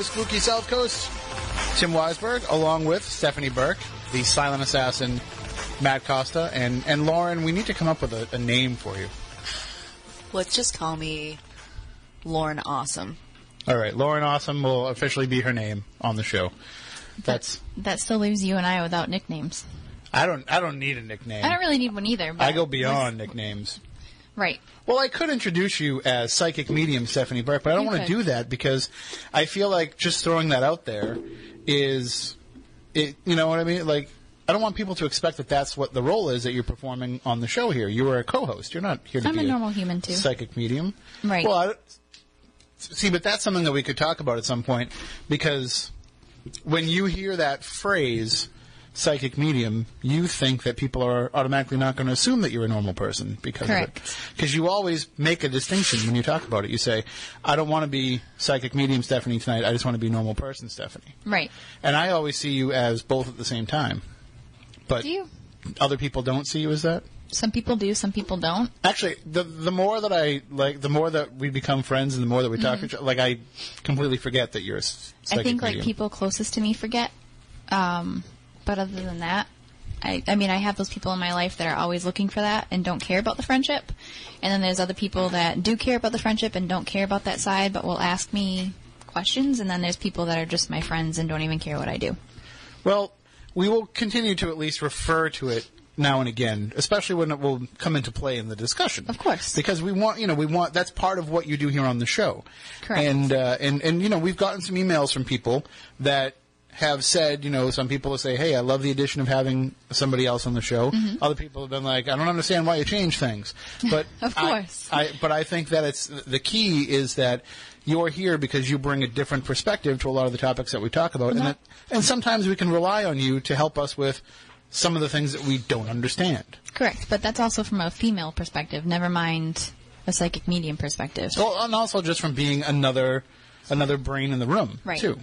evening to Spooky South Coast. Tim Weisberg, along with Stephanie Burke, the silent assassin, Matt Costa, and, and Lauren. We need to come up with a, a name for you. Let's just call me Lauren Awesome. All right, Lauren Awesome will officially be her name on the show. That's That still leaves you and I without nicknames. I don't I don't need a nickname. I don't really need one either. But I go beyond nicknames. Right. Well, I could introduce you as psychic medium Stephanie Burke, but I don't want to do that because I feel like just throwing that out there is, it. You know what I mean? Like, I don't want people to expect that that's what the role is that you're performing on the show here. You are a co-host. You're not here to I'm be a normal human, too. psychic medium. Right. Well, I, see, but that's something that we could talk about at some point because when you hear that phrase psychic medium you think that people are automatically not going to assume that you're a normal person because Correct. of it because you always make a distinction when you talk about it you say i don't want to be psychic medium stephanie tonight i just want to be normal person stephanie Right. and i always see you as both at the same time but Do you? other people don't see you as that Some people do, some people don't. Actually, the the more that I like, the more that we become friends, and the more that we talk to each other, like I completely forget that you're a Mm-hmm. I psychic think like medium. people closest to me forget. Um, but other than that, I, I mean, I have those people in my life that are always looking for that and don't care about the friendship. And then there's other people that do care about the friendship and don't care about that side, but will ask me questions. And then there's people that are just my friends and don't even care what I do. Well, we will continue to at least refer to it now and again, especially when it will come into play in the discussion. Of course. because we want you know we want that's part of what you do here on the show. Correct. And uh, and and you know we've gotten some emails from people that have said you know some people will say hey I love the addition of having somebody else on the show. Mm-hmm. Other people have been like I don't understand why you change things, but Of course. I, but I think that it's the key is that you're here because you bring a different perspective to a lot of the topics that we talk about, and that, and sometimes we can rely on you to help us with some of the things that we don't understand. Correct. But that's also from a female perspective, never mind a psychic medium perspective. Well, and also just from being another another brain in the room Right. too.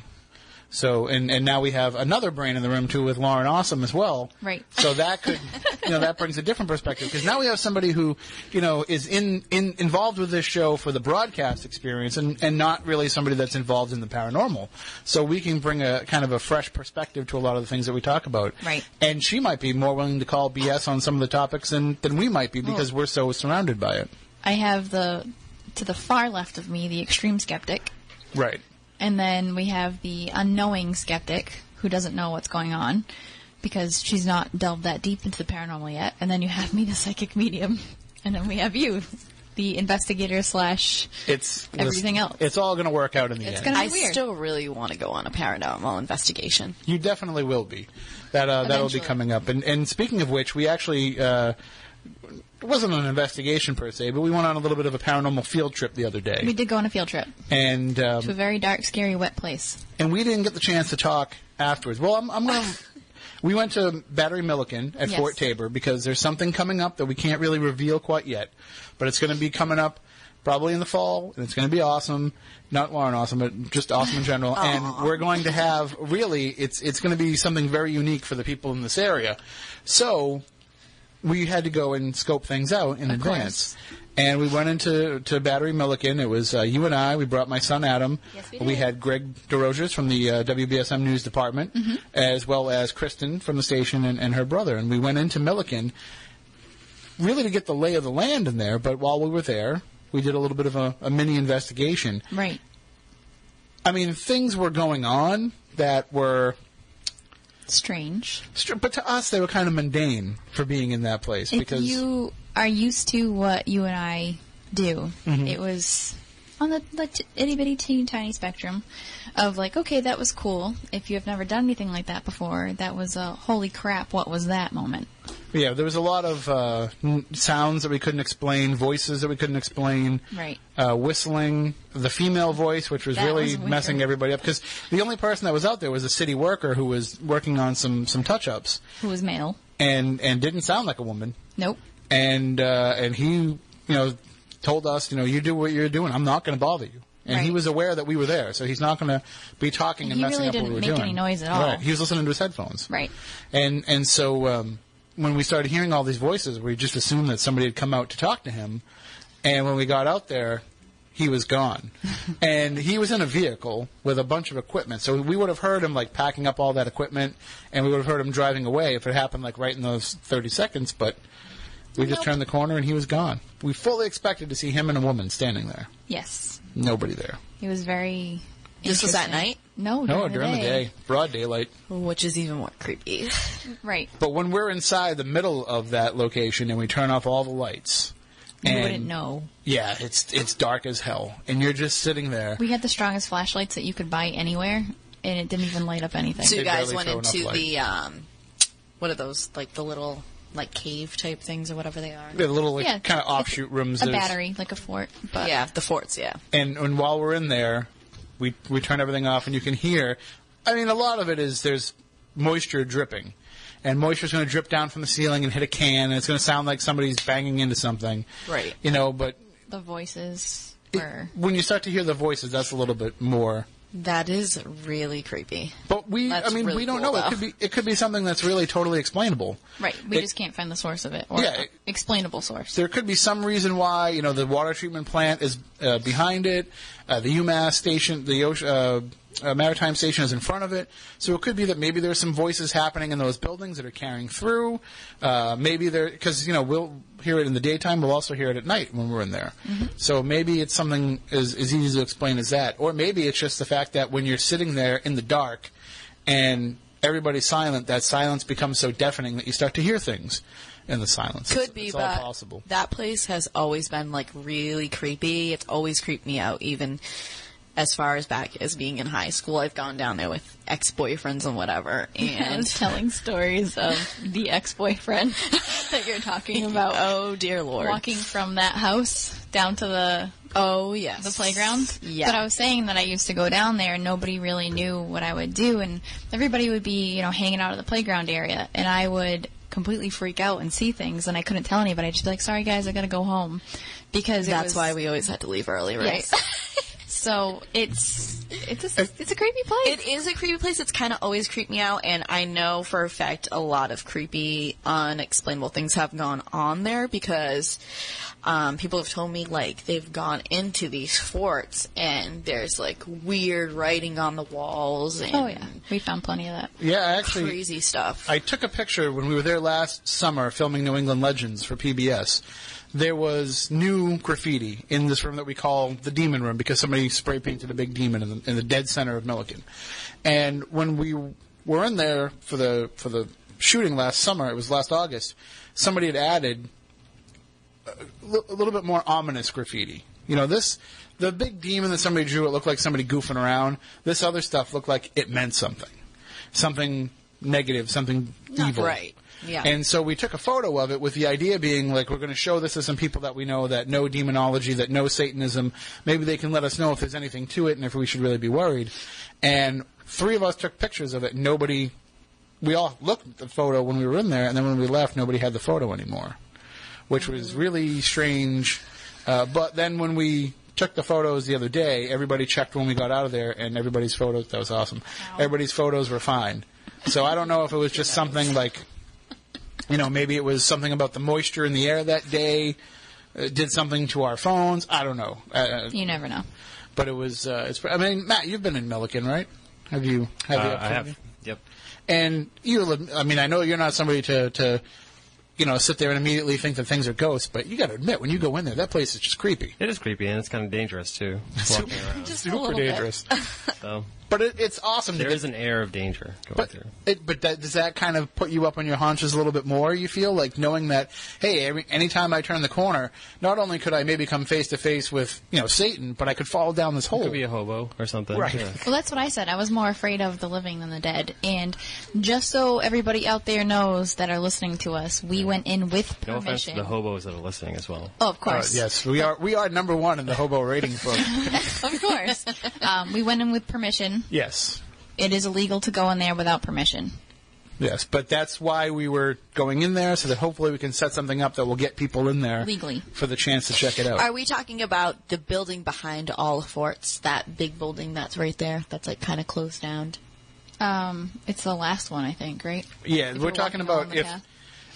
So and and now we have another brain in the room too with Lauren Awesome as well. Right. So that could you know that brings a different perspective because now we have somebody who you know is in, in involved with this show for the broadcast experience and and not really somebody that's involved in the paranormal. So we can bring a kind of a fresh perspective to a lot of the things that we talk about. Right. And she might be more willing to call BS on some of the topics than than we might be because we're so surrounded by it. I have the, to the far left of me, the extreme skeptic. Right. And then we have the unknowing skeptic who doesn't know what's going on because she's not delved that deep into the paranormal yet. And then you have me, the psychic medium. And then we have you, the investigator slash. It's Everything else. It's all going to work out in the It's end. gonna- I weird. still really want to go on a paranormal investigation. You definitely will be. That uh, that'll be coming up. And and speaking of which, we actually uh, it wasn't an investigation per se, but we went on a little bit of a paranormal field trip the other day, We did go on a field trip and um, to a very dark, scary, wet place. and we didn't get the chance to talk afterwards. Well, I'm, I'm going to. We went to Battery Milliken at Yes. Fort Taber because there's something coming up that we can't really reveal quite yet, but it's going to be coming up probably in the fall, and it's going to be awesome. Not Lauren awesome, but just awesome in general. and we're going to have really, it's it's going to be something very unique for the people in this area. So we had to go and scope things out in Of advance. And we went into to Battery Milliken. It was uh, you and I. We brought my son Adam. Yes, we did. had Greg DeRogers from the uh, WBSM News Department, Mm-hmm. as well as Kristen from the station and, and her brother. And we went into Milliken really to get the lay of the land in there. But while we were there, we did a little bit of a, a mini investigation. Right. I mean, things were going on that were, Strange. str- but to us, they were kind of mundane for being in that place If because you are used to what you and I do, Mm-hmm. it was on the, the t- itty bitty teeny tiny spectrum of like, okay, that was cool. If you have never done anything like that before, that was a holy crap, what was that moment? Yeah, there was a lot of uh, sounds that we couldn't explain, voices that we couldn't explain, Right. uh, whistling, the female voice, which was That really was messing everybody up. Because the only person that was out there was a city worker who was working on some some touch ups Who was male? and and didn't sound like a woman. Nope. And uh, and he, you know, told us, you know, you do what you're doing. I'm not going to bother you. And he was aware that we were there, so he's not going to be talking And and he messing really up what didn't make any noise at all. Right. He was listening to his headphones. Right. And and so um, when we started hearing all these voices, we just assumed that somebody had come out to talk to him. And when we got out there, he was gone. and he was in a vehicle with a bunch of equipment. So we would have heard him like packing up all that equipment and we would have heard him driving away if it happened like right in those 30 seconds, but we just turned the corner and he was gone. We fully expected to see him and a woman standing there. Yes. Nobody there. He was very. This was at night? No, No, during, during the day, broad daylight. Which is even more creepy. Right. But when we're inside the middle of that location and we turn off all the lights, You and wouldn't know. Yeah, it's it's dark as hell, and you're just sitting there. We had the strongest flashlights that you could buy anywhere, and it didn't even light up anything. So you They guys went into the um, what are those? Like the little like cave type things or whatever they are. The little like Yeah, kind of offshoot rooms. a battery, like a fort. But Yeah, the forts. Yeah. and and while we're in there, we we turn everything off, and you can hear. I mean, a lot of it is there's moisture dripping, and moisture's going to drip down from the ceiling and hit a can, and it's going to sound like somebody's banging into something. Right. You know, but the voices it- were. when you start to hear the voices, that's a little bit more. That is really creepy. But we, That's I mean, really we don't cool, know. It could be it could be something that's really totally explainable. Right. We It- just can't find the source of it, or Yeah, it- explainable source. there could be some reason why you know the water treatment plant is uh, behind it, uh, the UMass station, the ocean, uh, uh, maritime station is in front of it. So it could be that maybe there's some voices happening in those buildings that are carrying through. Uh, maybe there because you know we'll hear it in the daytime, we'll also hear it at night when we're in there. So maybe it's something as, as easy to explain as that, or maybe it's just the fact that when you're sitting there in the dark and everybody's silent, that silence becomes so deafening that you start to hear things in the silence. Could It's- be, it's all but possible. that place has always been like really creepy. It's always creeped me out, even as far as back as being in high school. I've gone down there with ex boyfriends and whatever, and telling stories of the ex-boyfriend that you're talking about. oh dear lord, Walking from that house down to the oh yes, the playground. Yeah, But I was saying that I used to go down there and nobody really knew what I would do and everybody would be, you know, hanging out at the playground area and I would completely freak out and see things and I couldn't tell anybody. I'd just be like, sorry guys, I gotta go home. Because that's was- why we always had to leave early, right? Yes. so it's, it's a, it's a creepy place. It is a creepy place. It's kind of always creeped me out, and I know for a fact a lot of creepy, unexplainable things have gone on there because um, people have told me like they've gone into these forts and there's like weird writing on the walls and oh yeah, we found plenty of that. Yeah, actually, crazy stuff. I took a picture when we were there last summer filming New England Legends for PBS. There was new graffiti in this room that we call the Demon Room because somebody spray painted a big demon in the, in the dead center of Milliken. And when we were in there for the for the shooting last summer, it was last August. Somebody had added a little bit more ominous graffiti. You know, this the big demon that somebody drew. It looked like somebody goofing around. This other stuff looked like it meant something, something negative, something evil. right. Yeah. And so we took a photo of it with the idea being like we're going to show this to some people that we know that know demonology, that know Satanism. Maybe they can let us know if there's anything to it and if we should really be worried. And three of us took pictures of it. Nobody. We all looked at the photo when we were in there, and then when we left, nobody had the photo anymore, which was really strange. Uh, but then when we took the photos the other day, everybody checked when we got out of there, and everybody's photos. That was awesome. Everybody's photos were fine. So I don't know if it was just something like you know, maybe it was something about the moisture in the air that day. Uh, did something to our phones. I don't know. Uh, You never know. but it was. Uh, it's. I mean, Matt, you've been in Milliken, right? Have you? Have you? Uh, I have. Yep. And you. I mean, I know you're not somebody to to. You know, sit there and immediately think that things are ghosts, but you got to admit, when you go in there, that place is just creepy. It is creepy and it's kind of dangerous too. Walking around. Just a Super bit. dangerous. So but it, it's awesome. there to is an air of danger going But through. it, but that, does that kind of put you up on your haunches a little bit more? You feel like knowing that, hey, every, anytime I turn the corner, not only could I maybe come face to face with you know Satan, but I could fall down this hole. It Could be a hobo or something. Right. Yeah. Well, that's what I said. I was more afraid of the living than the dead. And just so everybody out there knows that are listening to us, we went in with No offense to permission. the hobos that are listening as well. oh, of Uh, course. yes, we are. We are number one in the hobo rating book. Of course. um, we went in with permission. yes, It is illegal to go in there without permission. yes, but that's why we were going in there, so that hopefully we can set something up that will get people in there Legally. for the chance to check it out. Are we talking about the building behind all forts? That big building that's right there, that's like kind of closed down. Um, it's the last one, I think, right? yeah, If we're you're talking about if. path.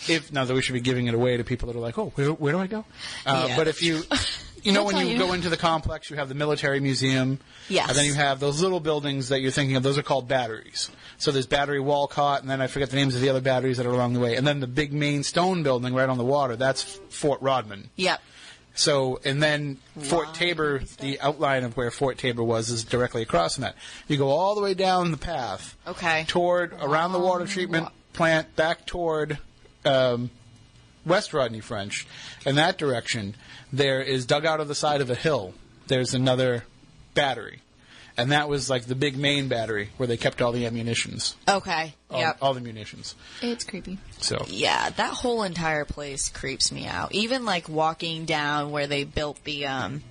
If now that we should be giving it away to people that are like, oh, where, where do I go? Uh, Yeah. But if you, you know when you, you. go into the complex, you have the military museum. Yes. And then you have those little buildings that you're thinking of. Those are called batteries. So there's Battery Walcott, and then I forget the names of the other batteries that are along the way. And then the big main stone building right on the water. That's Fort Rodman. Yep. So, and then Fort Taber, the outline of where Fort Taber was, is directly across from that. You go all the way down the path Okay. toward around the water treatment plant, back toward um, West Rodney French, in that direction. There is dug out of the side of a hill. There's another battery, and that was like the big main battery where they kept all the ammunitions, Okay. all, Yep. all the munitions. It's creepy. So Yeah, that whole entire place creeps me out. Even like walking down where they built the um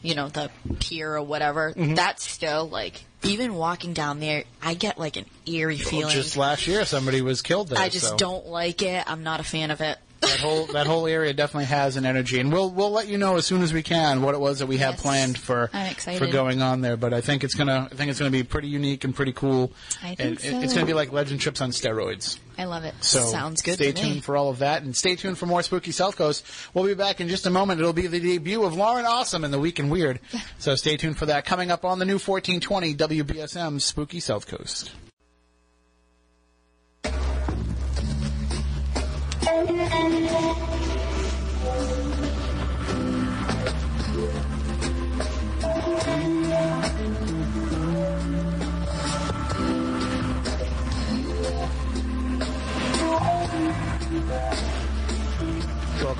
you know, the pier or whatever, Mm-hmm. that's still like even walking down there, I get like an eerie feeling. Well, just last year, somebody was killed there. I just so. don't like it. I'm not a fan of it. That whole that whole area definitely has an energy, and we'll we'll let you know as soon as we can what it was that we have Yes. planned for for going on there. But I think it's gonna I think it's gonna be pretty unique and pretty cool. I think and it- so. it's gonna be like legend trips on steroids. I love it. So Sounds good Stay to me. tuned for all of that, and stay tuned for more spooky South Coast. We'll be back in just a moment. It'll be the debut of Lauren Awesome in the Week in Weird. So stay tuned for that coming up on the new 1420 WBSM Spooky South Coast. Welcome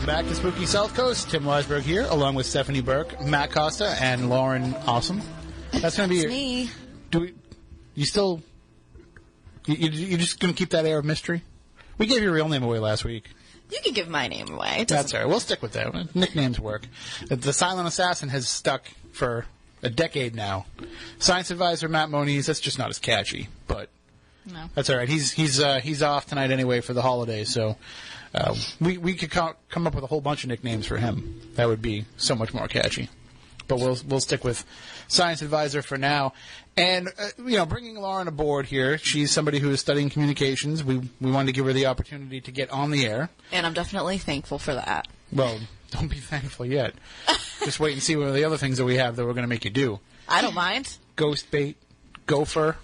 back to Spooky South Coast. Tim Weisberg here, along with Stephanie Burke, Matt Costa, and Lauren Awesome. That's going to be your, me. Do we, you still? You, you, you're just going to keep that air of mystery? We gave your real name away last week. You can give my name away. That's all right. We'll stick with that. Nicknames work. The- Silent Assassin has stuck for a decade now. Science advisor Matt Moniz. That's just not as catchy, but No. that's all right. He's he's uh, he's off tonight anyway for the holidays, so uh, we we could co- come up with a whole bunch of nicknames for him. That would be so much more catchy. But we'll we'll stick with science advisor for now. And uh, you know, bringing Lauren aboard here, she's somebody who is studying communications. We we wanted to give her the opportunity to get on the air. And I'm definitely thankful for that. Well, don't be thankful yet. Just wait and see what are the other things that we have that we're going to make you do. I don't mind. Ghost bait, gopher,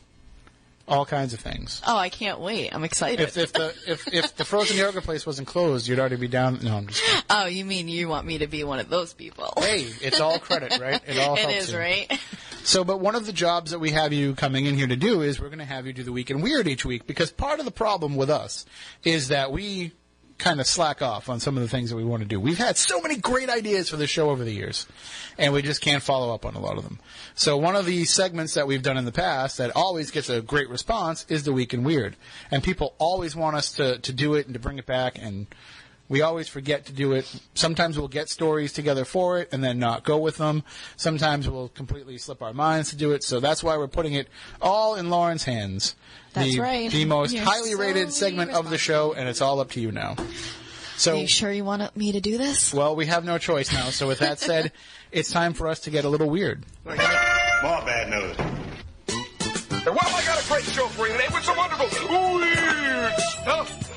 all kinds of things. Oh, I can't wait. I'm excited. If, if the if, if the frozen yogurt place wasn't closed, you'd already be down. No, I'm just. Kidding. oh, you mean you want me to be one of those people? Hey, it's all credit, right? It all It helps is, you. right? So, but one of the jobs that we have you coming in here to do is we're going to have you do the week in weird each week because part of the problem with us is that we kind of slack off on some of the things that we want to do. We've had so many great ideas for the show over the years, and we just can't follow up on a lot of them. So, one of the segments that we've done in the past that always gets a great response is the week in weird, and people always want us to to do it and to bring it back and. We always forget to do it. Sometimes we'll get stories together for it and then not go with them. Sometimes we'll completely slip our minds to do it. So that's why we're putting it all in Lauren's hands. That's the, right. The most You're highly so rated segment of the show, and it's all up to you now. So, Are you sure you want me to do this? well, we have no choice now. So with that said, it's time for us to get a little weird. More bad news. Well, I got a great show for you today with some wonderful weird stuff.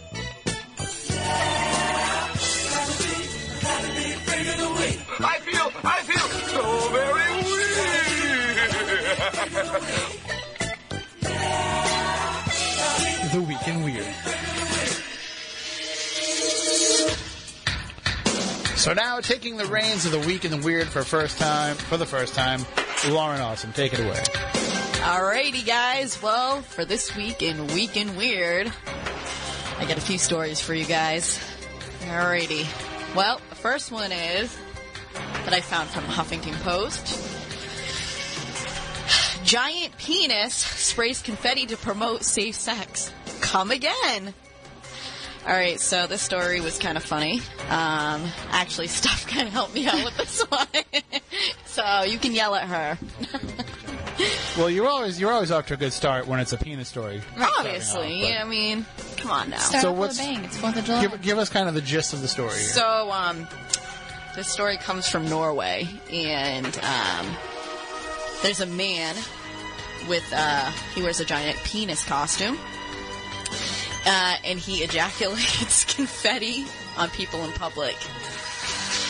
I feel, I feel so very weird. The week in weird. So now, taking the reins of the week in the weird for first time, for the first time, Lauren Awesome, take it away. Alrighty, guys. Well, for this week in Week in Weird, I got a few stories for you guys. Alrighty. Well, the first one is that I found from Huffington Post. Giant penis sprays confetti to promote safe sex. Come again. All right, so this story was kind of funny. Um, actually, Steph kind of helped me out with this one, so you can yell at her. Well, you're always you're always off to a good start when it's a penis story. Obviously, but- yeah, I mean, come on now. Start So what's- with a bang. It's Fourth of July. Give, give us kind of the gist of the story. Here. So, um, this story comes from Norway, and um, there's a man with uh, he wears a giant penis costume, uh, and he ejaculates confetti on people in public.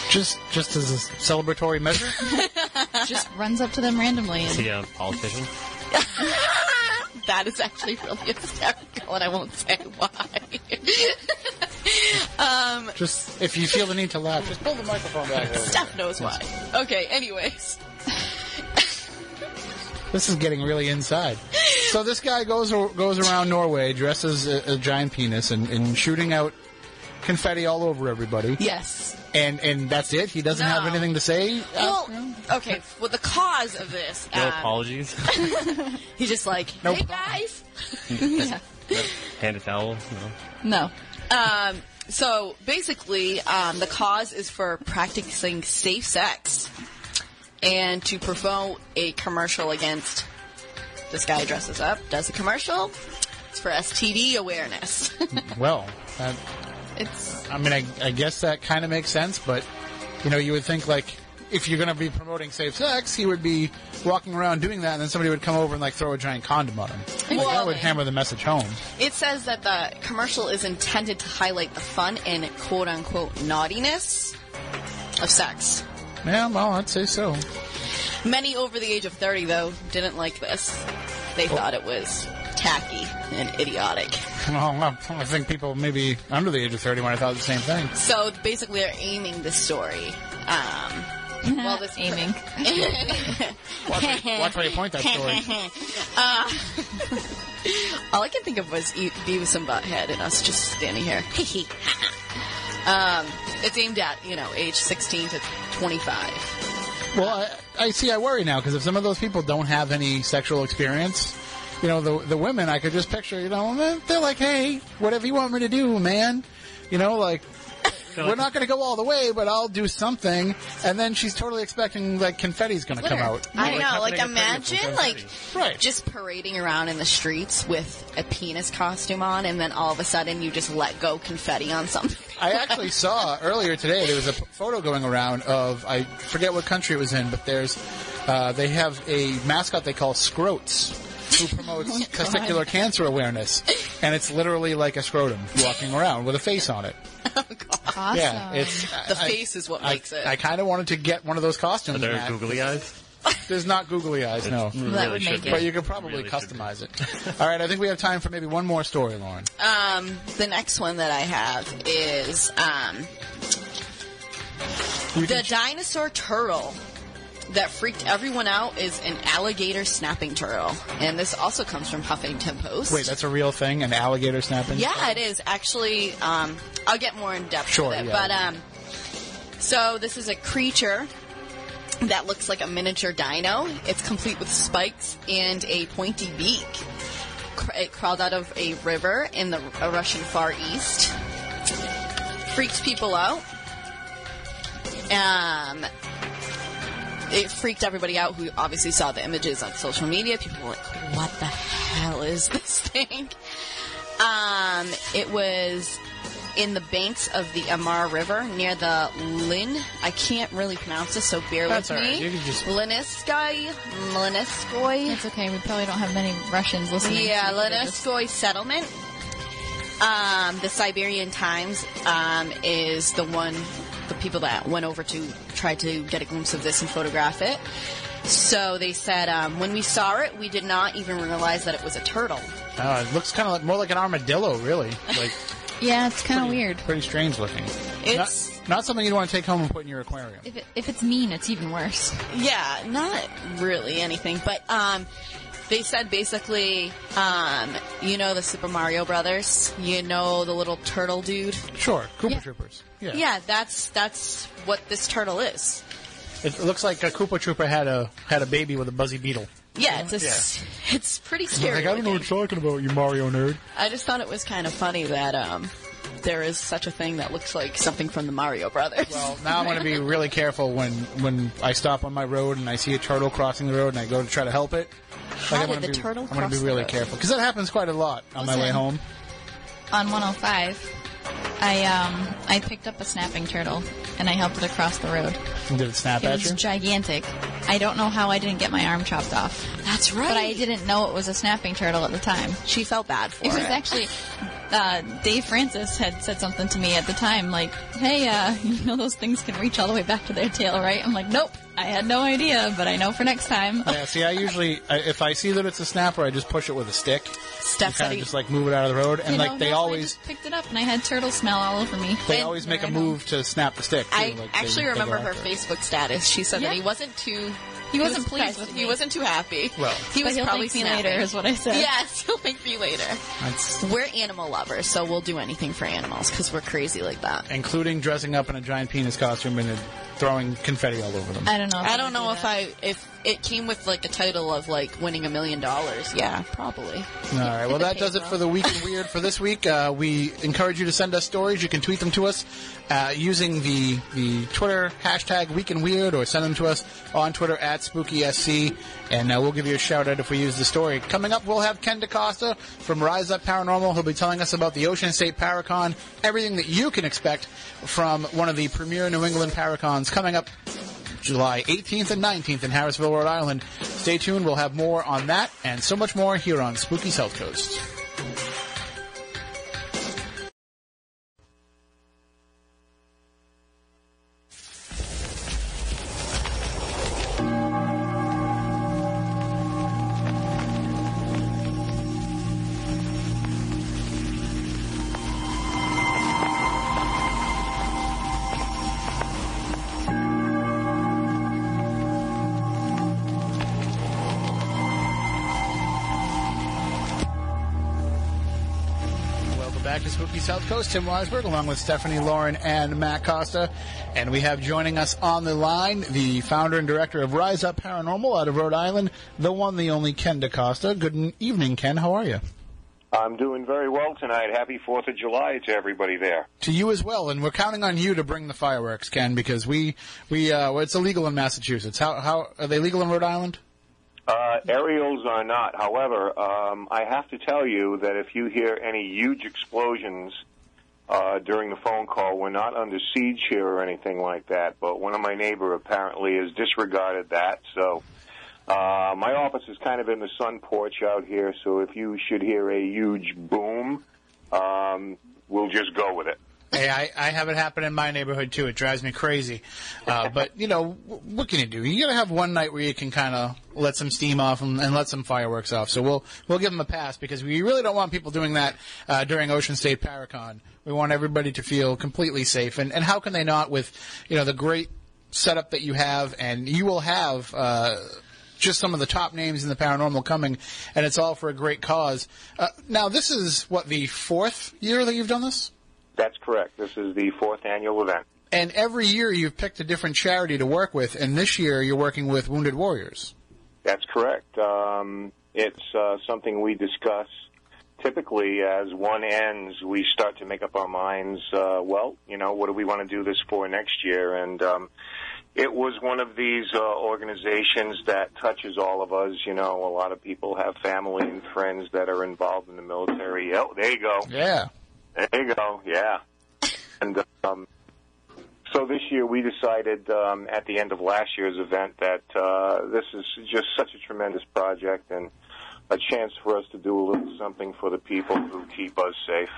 Just just as a celebratory measure. Just runs up to them randomly. Is he a politician? that is actually really hysterical, and I won't say why. um, just if you feel the need to laugh, just pull the microphone back. over. Steph knows why. Okay, anyways. This is getting really inside. So this guy goes goes around Norway dresses a, a giant penis and, and shooting out confetti all over everybody. Yes. And and that's it. He doesn't have anything to say. Well, okay, well, the cause of this. No um, apologies. He's just like, No hey, problem. guys. Hand a towel. No. no. Um, so basically, um, the cause is for practicing safe sex and to promote a commercial against this guy dresses up, does a commercial. It's for STD awareness. Well, that, It's I mean, I, I guess that kind of makes sense, but you know, you would think like if you're going to be promoting safe sex, he would be walking around doing that, and then somebody would come over and like throw a giant condom on him. Like, that would hammer the message home. it says that the commercial is intended to highlight the fun and quote unquote naughtiness of sex. Yeah, well, I'd say so. Many over the age of 30, though, didn't like this. They thought it was tacky and idiotic. Well, I I think people maybe under the age of 30 might have thought the same thing. So basically, they're aiming this story. Um, well, this aiming. Watch where, watch where you point that story. All I can think of was Beavis and Butthead and us just standing here. um, it's aimed at, you know, age 16 to 25. Well, I, I see. I worry now because if some of those people don't have any sexual experience, you know, the the women, I could just picture, you know, they're- they're like, hey, whatever you want me to do, man. You know, like we're not going to go all the way, but I'll do something. And then she's totally expecting like confetti's going to come out. I know, how like can I get pregnant imagine like? Right. just parading around in the streets with a penis costume on, and then all of a sudden you just let go confetti on something. I actually saw earlier today there was a photo going around of I forget what country it was in, but there's uh, they have a mascot they call Scroats who promotes testicular cancer awareness, and it's literally like a scrotum walking around with a face on it. awesome. Yeah, it's The I- face is what I, makes it. I kind of wanted to get one of those Are costumes. there Matt. googly eyes? There's not googly eyes, no. that would make it. But you could probably Really customize it. All right, I think we have time for maybe one more story, Lauren. Um, the next one that I have is um, the can- dinosaur turtle that freaked everyone out is an alligator snapping turtle, and this also comes from Huffington Post. wait, that's a real thing? An alligator snapping? Yeah, it is actually. Um, I'll get more in depth Sure, with it, yeah. but um, so this is a creature that looks like a miniature dino. It's complete with spikes and a pointy beak. It crawled out of a river in the Russian Far East. Freaks people out. Um, it freaked everybody out who obviously saw the images on social media. People were like, "What the hell is this thing?" Um, it was in the banks of the Amur River near the Lin. I can't really pronounce this, so bear That's with all right. me. You can just- Linisky, Liniskoy. It's okay. We probably don't have many Russians listening. Yeah, so just- settlement. Um, the Siberian Times um, is the one, the people that went over to try to get a glimpse of this and photograph it. So they said um, when we saw it, we did not even realize that it was a turtle. Uh, it looks kind of like, more like an armadillo, really. Like Yeah, it's kind of weird. pretty strange looking. It's not, not something you'd want to take home and put in your aquarium. If, it, if it's mean, it's even worse. Yeah, not really anything, but um, they said basically, um, you know the Super Mario Brothers, you know the little turtle dude. Sure, Koopa Yeah. Troopers. Yeah. Yeah, that's that's what this turtle is. It looks like a Koopa Trooper had a had a baby with a buzzy beetle. Yeah, it's a s it's pretty scary. Like, I don't know what you're talking about, you Mario nerd. I just thought it was kind of funny that um, there is such a thing that looks like something from the Mario Brothers. Well, now I'm going to be really careful when when I stop on my road and I see a turtle crossing the road and I go to try to help it. How I'm did the be, turtle I'm gonna be really careful because that happens quite a lot on my way home. On 105, I um I picked up a snapping turtle and I helped it across the road. Did it snap It at was you? gigantic. I don't know how I didn't get my arm chopped off, That's right. but I didn't know it was a snapping turtle at the time. She felt bad for It it. was actually uh, Dave Francis had said something to me at the time, like, "Hey, uh, you know those things can reach all the way back to their tail, right?" I'm like, "Nope, I had no idea, but I know for next time." Yeah, see, I usually, I, if I see that it's a snapper, I just push it with a stick. Steph said Kind of he, just like move it out of the road, and You like know, they no, I always, just picked it up and I had turtle smell all over me. they And- always make a I know. move to snap the stick. Too. I like, they- actually they remember go her after it. Facebook status. She said that he wasn't too. He wasn't was pleased surprised. with He me. wasn't too happy. Well. he But was he'll probably thank me snapping. later, is what I said. Yes, he'll thank me later. That's We're animal lovers, so we'll do anything for animals because we're crazy like that. including dressing up in a giant penis costume and then throwing confetti all over them. I don't know. I don't know do if that. I if it came with like a title of like winning a million dollars. Yeah, probably. All right. Well, that does it for the week in weird for this week. Uh, we encourage you to send us stories. You can tweet them to us uh, using the the Twitter hashtag Week in Weird, or send them to us on Twitter at SpookySC, and uh, we'll give you a shout out if we use the story. Coming up, we'll have Ken DeCosta from Rise Up Paranormal. He'll be telling us about the Ocean State Paracon, everything that you can expect from one of the premier New England Paracons coming up July 18th and 19th in Harrisville, Rhode Island. Stay tuned. We'll have more on that and so much more here on Spooky South Coast. South Coast. Tim Weisberg, along with Stephanie Lauren and Matt Costa. And we have joining us on the line the founder and director of Rise Up Paranormal out of Rhode Island, the one, the only Ken DeCosta. Good evening, Ken. How are you? I'm doing very well tonight. Happy Fourth of July to everybody there. To you as well, and we're counting on you to bring the fireworks, Ken, because we we uh, well, it's illegal in Massachusetts. How how are they legal in Rhode Island? Uh, aerials are not. However, um, I have to tell you that if you hear any huge explosions uh, during the phone call, we're not under siege here or anything like that. But one of my neighbor apparently has disregarded that. So uh, my office is kind of in the sun porch out here. So if you should hear a huge boom, um, we'll just go with it. Hey, I, I have it happen in my neighborhood too. It drives me crazy. Uh, but you know, what can you do? You gotta have one night where you can kind of let some steam off and, and let some fireworks off. So we'll we'll give them a pass because we really don't want people doing that uh, during Ocean State Paracon. We want everybody to feel completely safe. And and how can they not with you know the great setup that you have, and you will have. Uh, just some of the top names in the paranormal coming, and it's all for a great cause. Uh, now, this is what the fourth year that you've done this. That's correct. This is the fourth annual event. And every year you've picked a different charity to work with, and this year you're working with Wounded Warriors. That's correct. Um, it's uh, something we discuss typically as one ends. We start to make up our minds. Uh, well, you know, what do we want to do this for next year? And um, it was one of these uh, organizations that touches all of us. You know, a lot of people have family and friends that are involved in the military. Oh, there you go. Yeah. There you go. Yeah. And um, so this year we decided um, at the end of last year's event that uh, this is just such a tremendous project and a chance for us to do a little something for the people who keep us safe.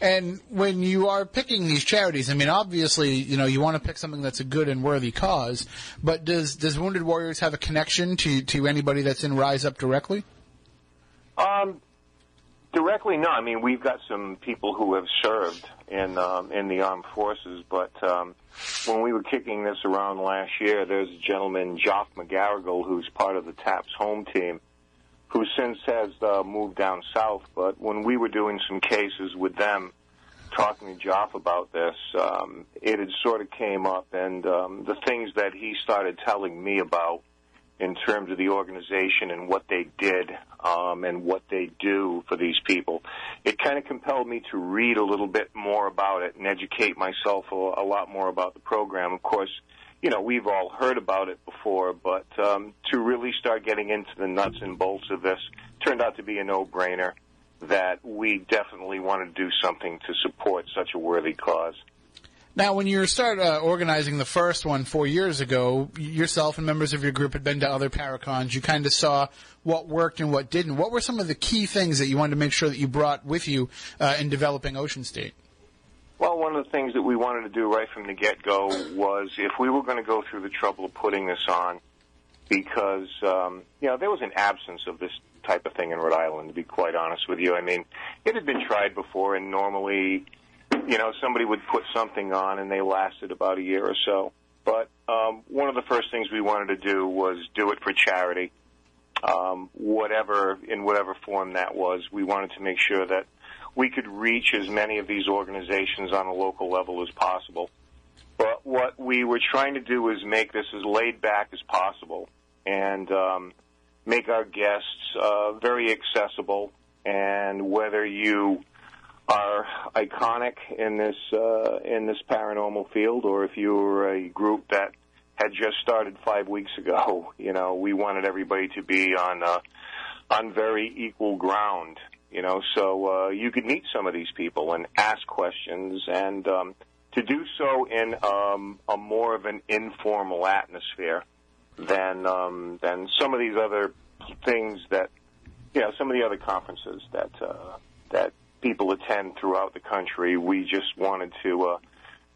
And when you are picking these charities, I mean, obviously, you know, you want to pick something that's a good and worthy cause. But does does Wounded Warriors have a connection to to anybody that's in Rise Up directly? Um, directly, no. I mean, we've got some people who have served in um, in the armed forces, but um, when we were kicking this around last year, there's a gentleman, Joff McGarrigle, who's part of the TAPS home team, who since has uh, moved down south. But when we were doing some cases with them, talking to Joff about this, um, it had sort of came up, and um, the things that he started telling me about in terms of the organization and what they did um, and what they do for these people. It kind of compelled me to read a little bit more about it and educate myself a, a lot more about the program. Of course, you know, we've all heard about it before, but um, to really start getting into the nuts and bolts of this turned out to be a no-brainer that we definitely want to do something to support such a worthy cause. Now, when you started uh, organizing the first one four years ago, yourself and members of your group had been to other Paracons. You kind of saw what worked and what didn't. What were some of the key things that you wanted to make sure that you brought with you uh, in developing Ocean State? Well, one of the things that we wanted to do right from the get-go was if we were going to go through the trouble of putting this on, because um, you know there was an absence of this type of thing in Rhode Island. To be quite honest with you, I mean, it had been tried before, and normally you know, somebody would put something on and they lasted about a year or so. But um, one of the first things we wanted to do was do it for charity, um, whatever in whatever form that was. We wanted to make sure that we could reach as many of these organizations on a local level as possible. But what we were trying to do is make this as laid back as possible and um, make our guests uh, very accessible. And whether you are iconic in this uh, in this paranormal field, or if you were a group that had just started five weeks ago, you know, we wanted everybody to be on uh, on very equal ground. You know, so uh, you could meet some of these people and ask questions, and um, to do so in um, a more of an informal atmosphere than um, than some of these other things that you know some of the other conferences that uh, that people attend throughout the country. We just wanted to uh,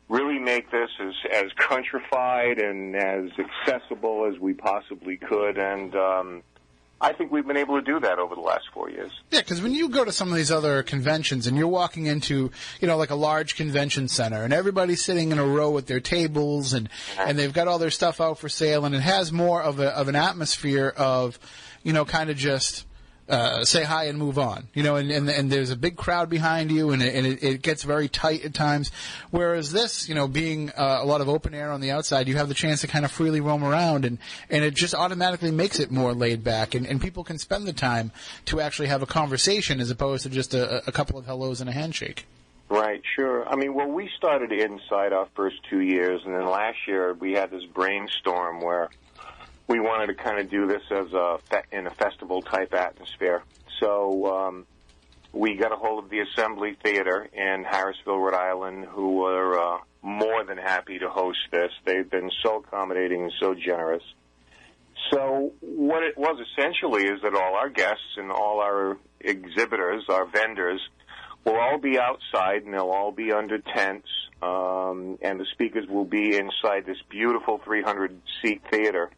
really make this as as countrified and as accessible as we possibly could, and um, I think we've been able to do that over the last four years. Yeah, because when you go to some of these other conventions and you're walking into, you know, like a large convention center and everybody's sitting in a row at their tables and, and they've got all their stuff out for sale and it has more of a, of an atmosphere of, you know, kind of just, uh, say hi and move on. You know, and, and, and there's a big crowd behind you, and, it, and it, it gets very tight at times. Whereas this, you know, being uh, a lot of open air on the outside, you have the chance to kind of freely roam around, and, and it just automatically makes it more laid back, and, and people can spend the time to actually have a conversation as opposed to just a, a couple of hellos and a handshake. Right, sure. I mean, well, we started inside our first two years, and then last year we had this brainstorm where we wanted to kind of do this as a in a festival type atmosphere. So um, we got a hold of the Assembly Theater in Harrisville, Rhode Island, who were uh, more than happy to host this. They've been so accommodating and so generous. So what it was essentially is that all our guests and all our exhibitors, our vendors, will all be outside and they'll all be under tents, um, and the speakers will be inside this beautiful 300 seat theater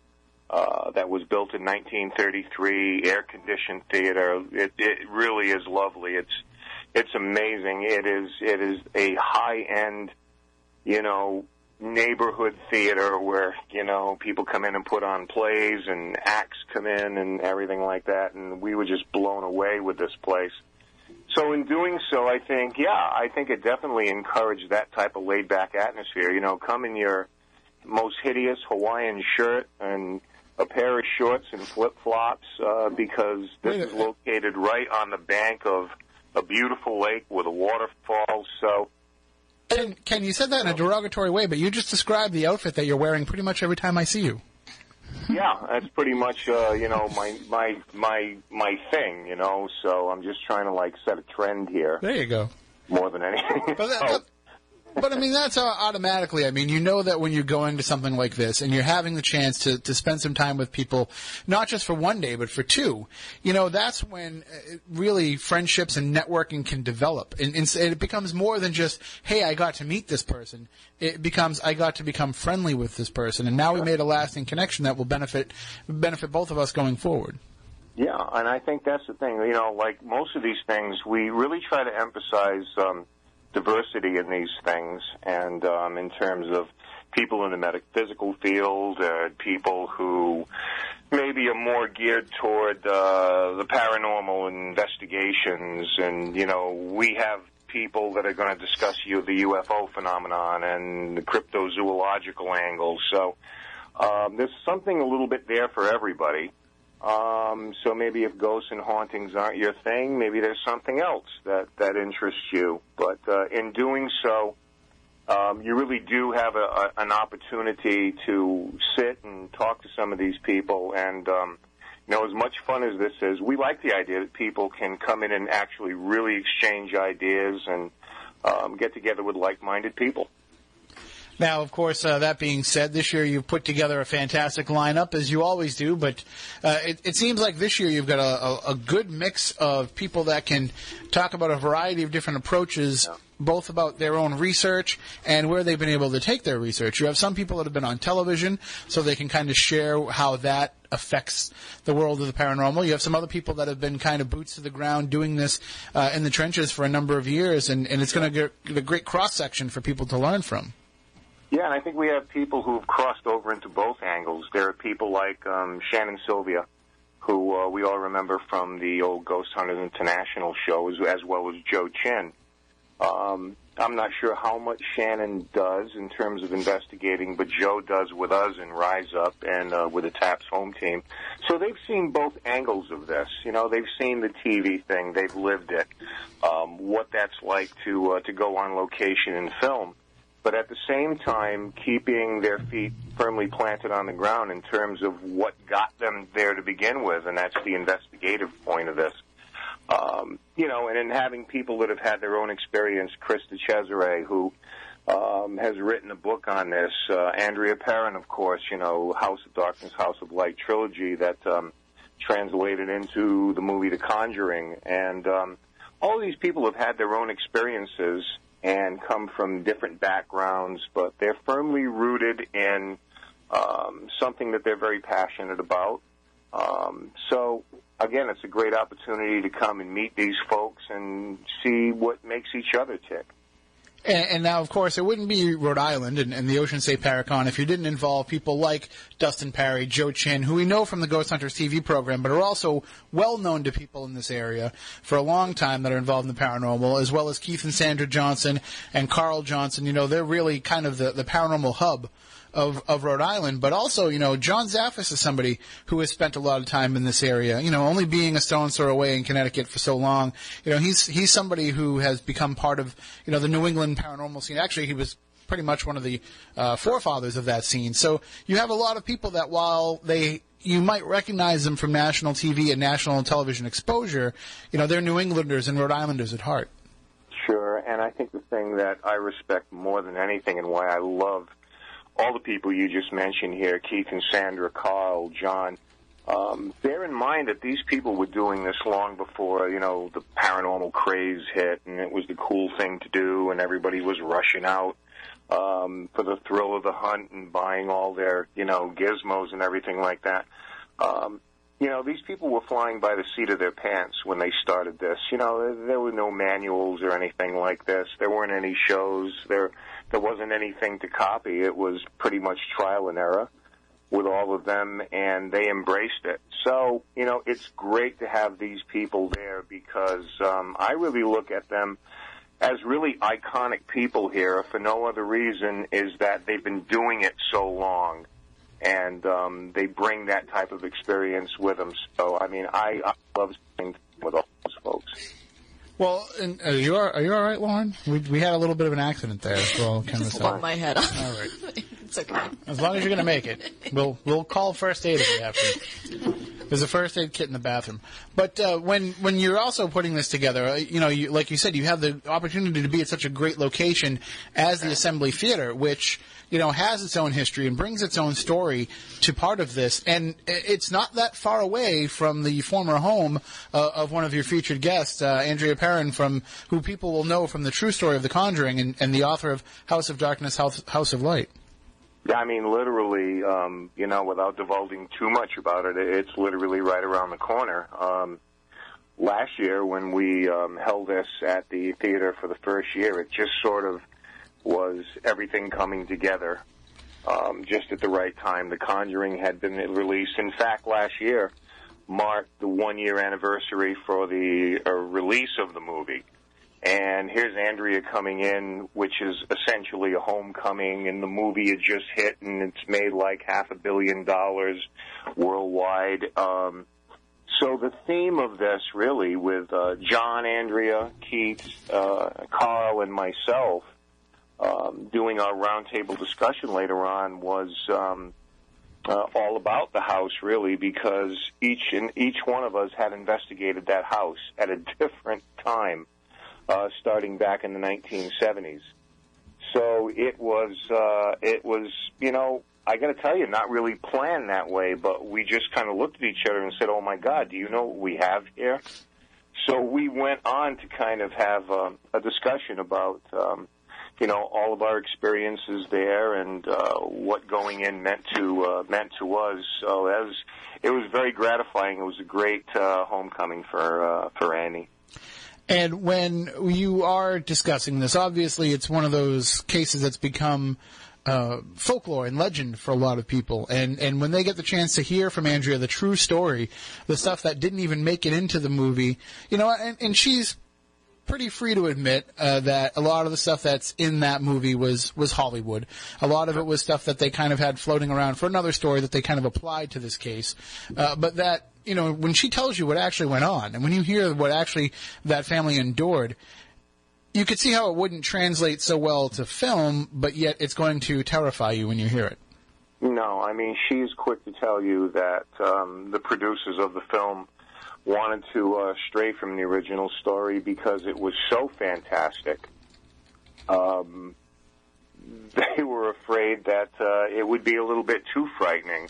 uh, that was built in 1933, air-conditioned theater. It, it really is lovely. It's it's amazing. It is it is a high-end, you know, neighborhood theater where you know people come in and put on plays and acts come in and everything like that. And we were just blown away with this place. So in doing so, I think yeah, I think it definitely encouraged that type of laid-back atmosphere. You know, come in your most hideous Hawaiian shirt and a pair of shorts and flip flops uh, because this is located right on the bank of a beautiful lake with a waterfall. So. Ken, Ken, you said that in a derogatory way, but you just described the outfit that you're wearing pretty much every time I see you. Yeah, that's pretty much uh, you know my my my my thing, you know. So I'm just trying to like set a trend here. There you go. More than anything. But, that, but, but I mean, that's automatically. I mean, you know that when you're going to something like this and you're having the chance to, to spend some time with people, not just for one day, but for two, you know, that's when uh, really friendships and networking can develop. And, and it becomes more than just, hey, I got to meet this person. It becomes, I got to become friendly with this person. And now we made a lasting connection that will benefit, benefit both of us going forward. Yeah, and I think that's the thing. You know, like most of these things, we really try to emphasize, um, diversity in these things, and um, in terms of people in the metaphysical field, uh, people who maybe are more geared toward uh, the paranormal investigations, and you know, we have people that are going to discuss you the UFO phenomenon and the cryptozoological angles. So um, there's something a little bit there for everybody. Um, so maybe if ghosts and hauntings aren't your thing, maybe there's something else that, that interests you. But uh, in doing so, um, you really do have a, a, an opportunity to sit and talk to some of these people. And, um, you know, as much fun as this is, we like the idea that people can come in and actually really exchange ideas and um, get together with like-minded people. Now, of course, uh, that being said, this year you've put together a fantastic lineup, as you always do, but uh, it, it, seems like this year you've got a, a, a, good mix of people that can talk about a variety of different approaches. Yeah. Both about their own research and where they've been able to take their research. You have some people that have been on television, so they can kind of share how that affects the world of the paranormal. You have some other people that have been kind of boots to the ground doing this uh, in the trenches for a number of years, and, and it's going to get a great cross section for people to learn from. Yeah, and I think we have people who've crossed over into both angles. There are people like um, Shannon Sylvia, who uh, we all remember from the old Ghost Hunters International show, as, as well as Joe Chin. Um, I'm not sure how much Shannon does in terms of investigating, but Joe does with us in Rise Up and uh, with the TAPS home team. So they've seen both angles of this. You know, they've seen the TV thing, they've lived it, um, what that's like to uh, to go on location and film but at the same time keeping their feet firmly planted on the ground in terms of what got them there to begin with, and that's the investigative point of this. Um, you know, and in having people that have had their own experience, Krista Cesare, who um, has written a book on this, uh, Andrea Perron, of course, you know, House of Darkness, House of Light trilogy that um, translated into the movie The Conjuring, and um, all these people have had their own experiences and come from different backgrounds, but they're firmly rooted in um, something that they're very passionate about. Um, so again, it's a great opportunity to come and meet these folks and see what makes each other tick. And, now, of course, it wouldn't be Rhode Island and, and, the Ocean State Paracon if you didn't involve people like Dustin Pari, Joe Chin, who we know from the Ghost Hunters TV program, but are also well known to people in this area for a long time that are involved in the paranormal, as well as Keith and Sandra Johnson and Carl Johnson. You know, they're really kind of the, the paranormal hub of, of Rhode Island, but also, you know, John Zaffis is somebody who has spent a lot of time in this area. You know, only being a stone's throw away in Connecticut for so long, you know, he's he's somebody who has become part of, you know, the New England paranormal scene. Actually, he was pretty much one of the uh, forefathers of that scene. So you have a lot of people that while they you might recognize them from national TV and national television exposure, you know, they're New Englanders and Rhode Islanders at heart. Sure, and I think the thing that I respect more than anything and why I love all the people you just mentioned here, Keith and Sandra, Carl, John, um, bear in mind that these people were doing this long before, you know, the paranormal craze hit and it was the cool thing to do and everybody was rushing out um, for the thrill of the hunt and buying all their, you know, gizmos and everything like that. Um, you know, these people were flying by the seat of their pants when they started this. You know, there were no manuals or anything like this. There weren't any shows. There, there wasn't anything to copy. It was pretty much trial and error with all of them, and they embraced it. So, you know, it's great to have these people there because um, I really look at them as really iconic people here for no other reason is that they've been doing it so long and um, they bring that type of experience with them. So, I mean, I, I love spending Well, and, are you are, are you all right, Lauren? We we had a little bit of an accident there. Well, kind Just of my head off. All right, it's okay. As long as you're going to make it, we'll we'll call first aid if we have to. There's a first aid kit in the bathroom. But uh, when when you're also putting this together, uh, you know, you, like you said, you have the opportunity to be at such a great location as the Assembly Theater, which you know has its own history and brings its own story to part of this. And it's not that far away from the former home uh, of one of your featured guests, uh, Andrea Perron, from who people will know from the true story of The Conjuring and, and the author of House of Darkness, House, House of Light. Yeah, I mean, literally, um, you know, without divulging too much about it, it's literally right around the corner. Um, last year, when we um, held this at the theater for the first year, it just sort of was everything coming together um, just at the right time. The Conjuring had been released. In fact, last year marked the one year anniversary for the uh, release of the movie. And here's Andrea coming in, which is essentially a homecoming, and the movie had just hit, and it's made like half a billion dollars worldwide. Um, so the theme of this, really, with uh, John, Andrea, Keith, uh, Carl, and myself, um, doing our roundtable discussion later on, was um, uh, all about the house, really, because each and each one of us had investigated that house at a different time uh, starting back in the 1970s. So it was, uh, it was, you know, I got to tell you, not really planned that way, but we just kind of looked at each other and said, "Oh my God, do you know what we have here?" So we went on to kind of have um, a discussion about, um, you know, all of our experiences there and uh, what going in meant to uh, meant to us. So that was, it was very gratifying. It was a great uh, homecoming for uh, for Annie. And when you are discussing this, obviously it's one of those cases that's become uh, folklore and legend for a lot of people. And and when they get the chance to hear from Andrea the true story, the stuff that didn't even make it into the movie, you know, and, and she's pretty free to admit uh, that a lot of the stuff that's in that movie was was Hollywood. A lot of it was stuff that they kind of had floating around for another story that they kind of applied to this case. Uh, but that you know, when she tells you what actually went on, and when you hear what actually that family endured, you could see how it wouldn't translate so well to film, but yet it's going to terrify you when you hear it. No, I mean she's quick to tell you that um, the producers of the film wanted to uh, stray from the original story because it was so fantastic. Um, they were afraid that uh, it would be a little bit too frightening.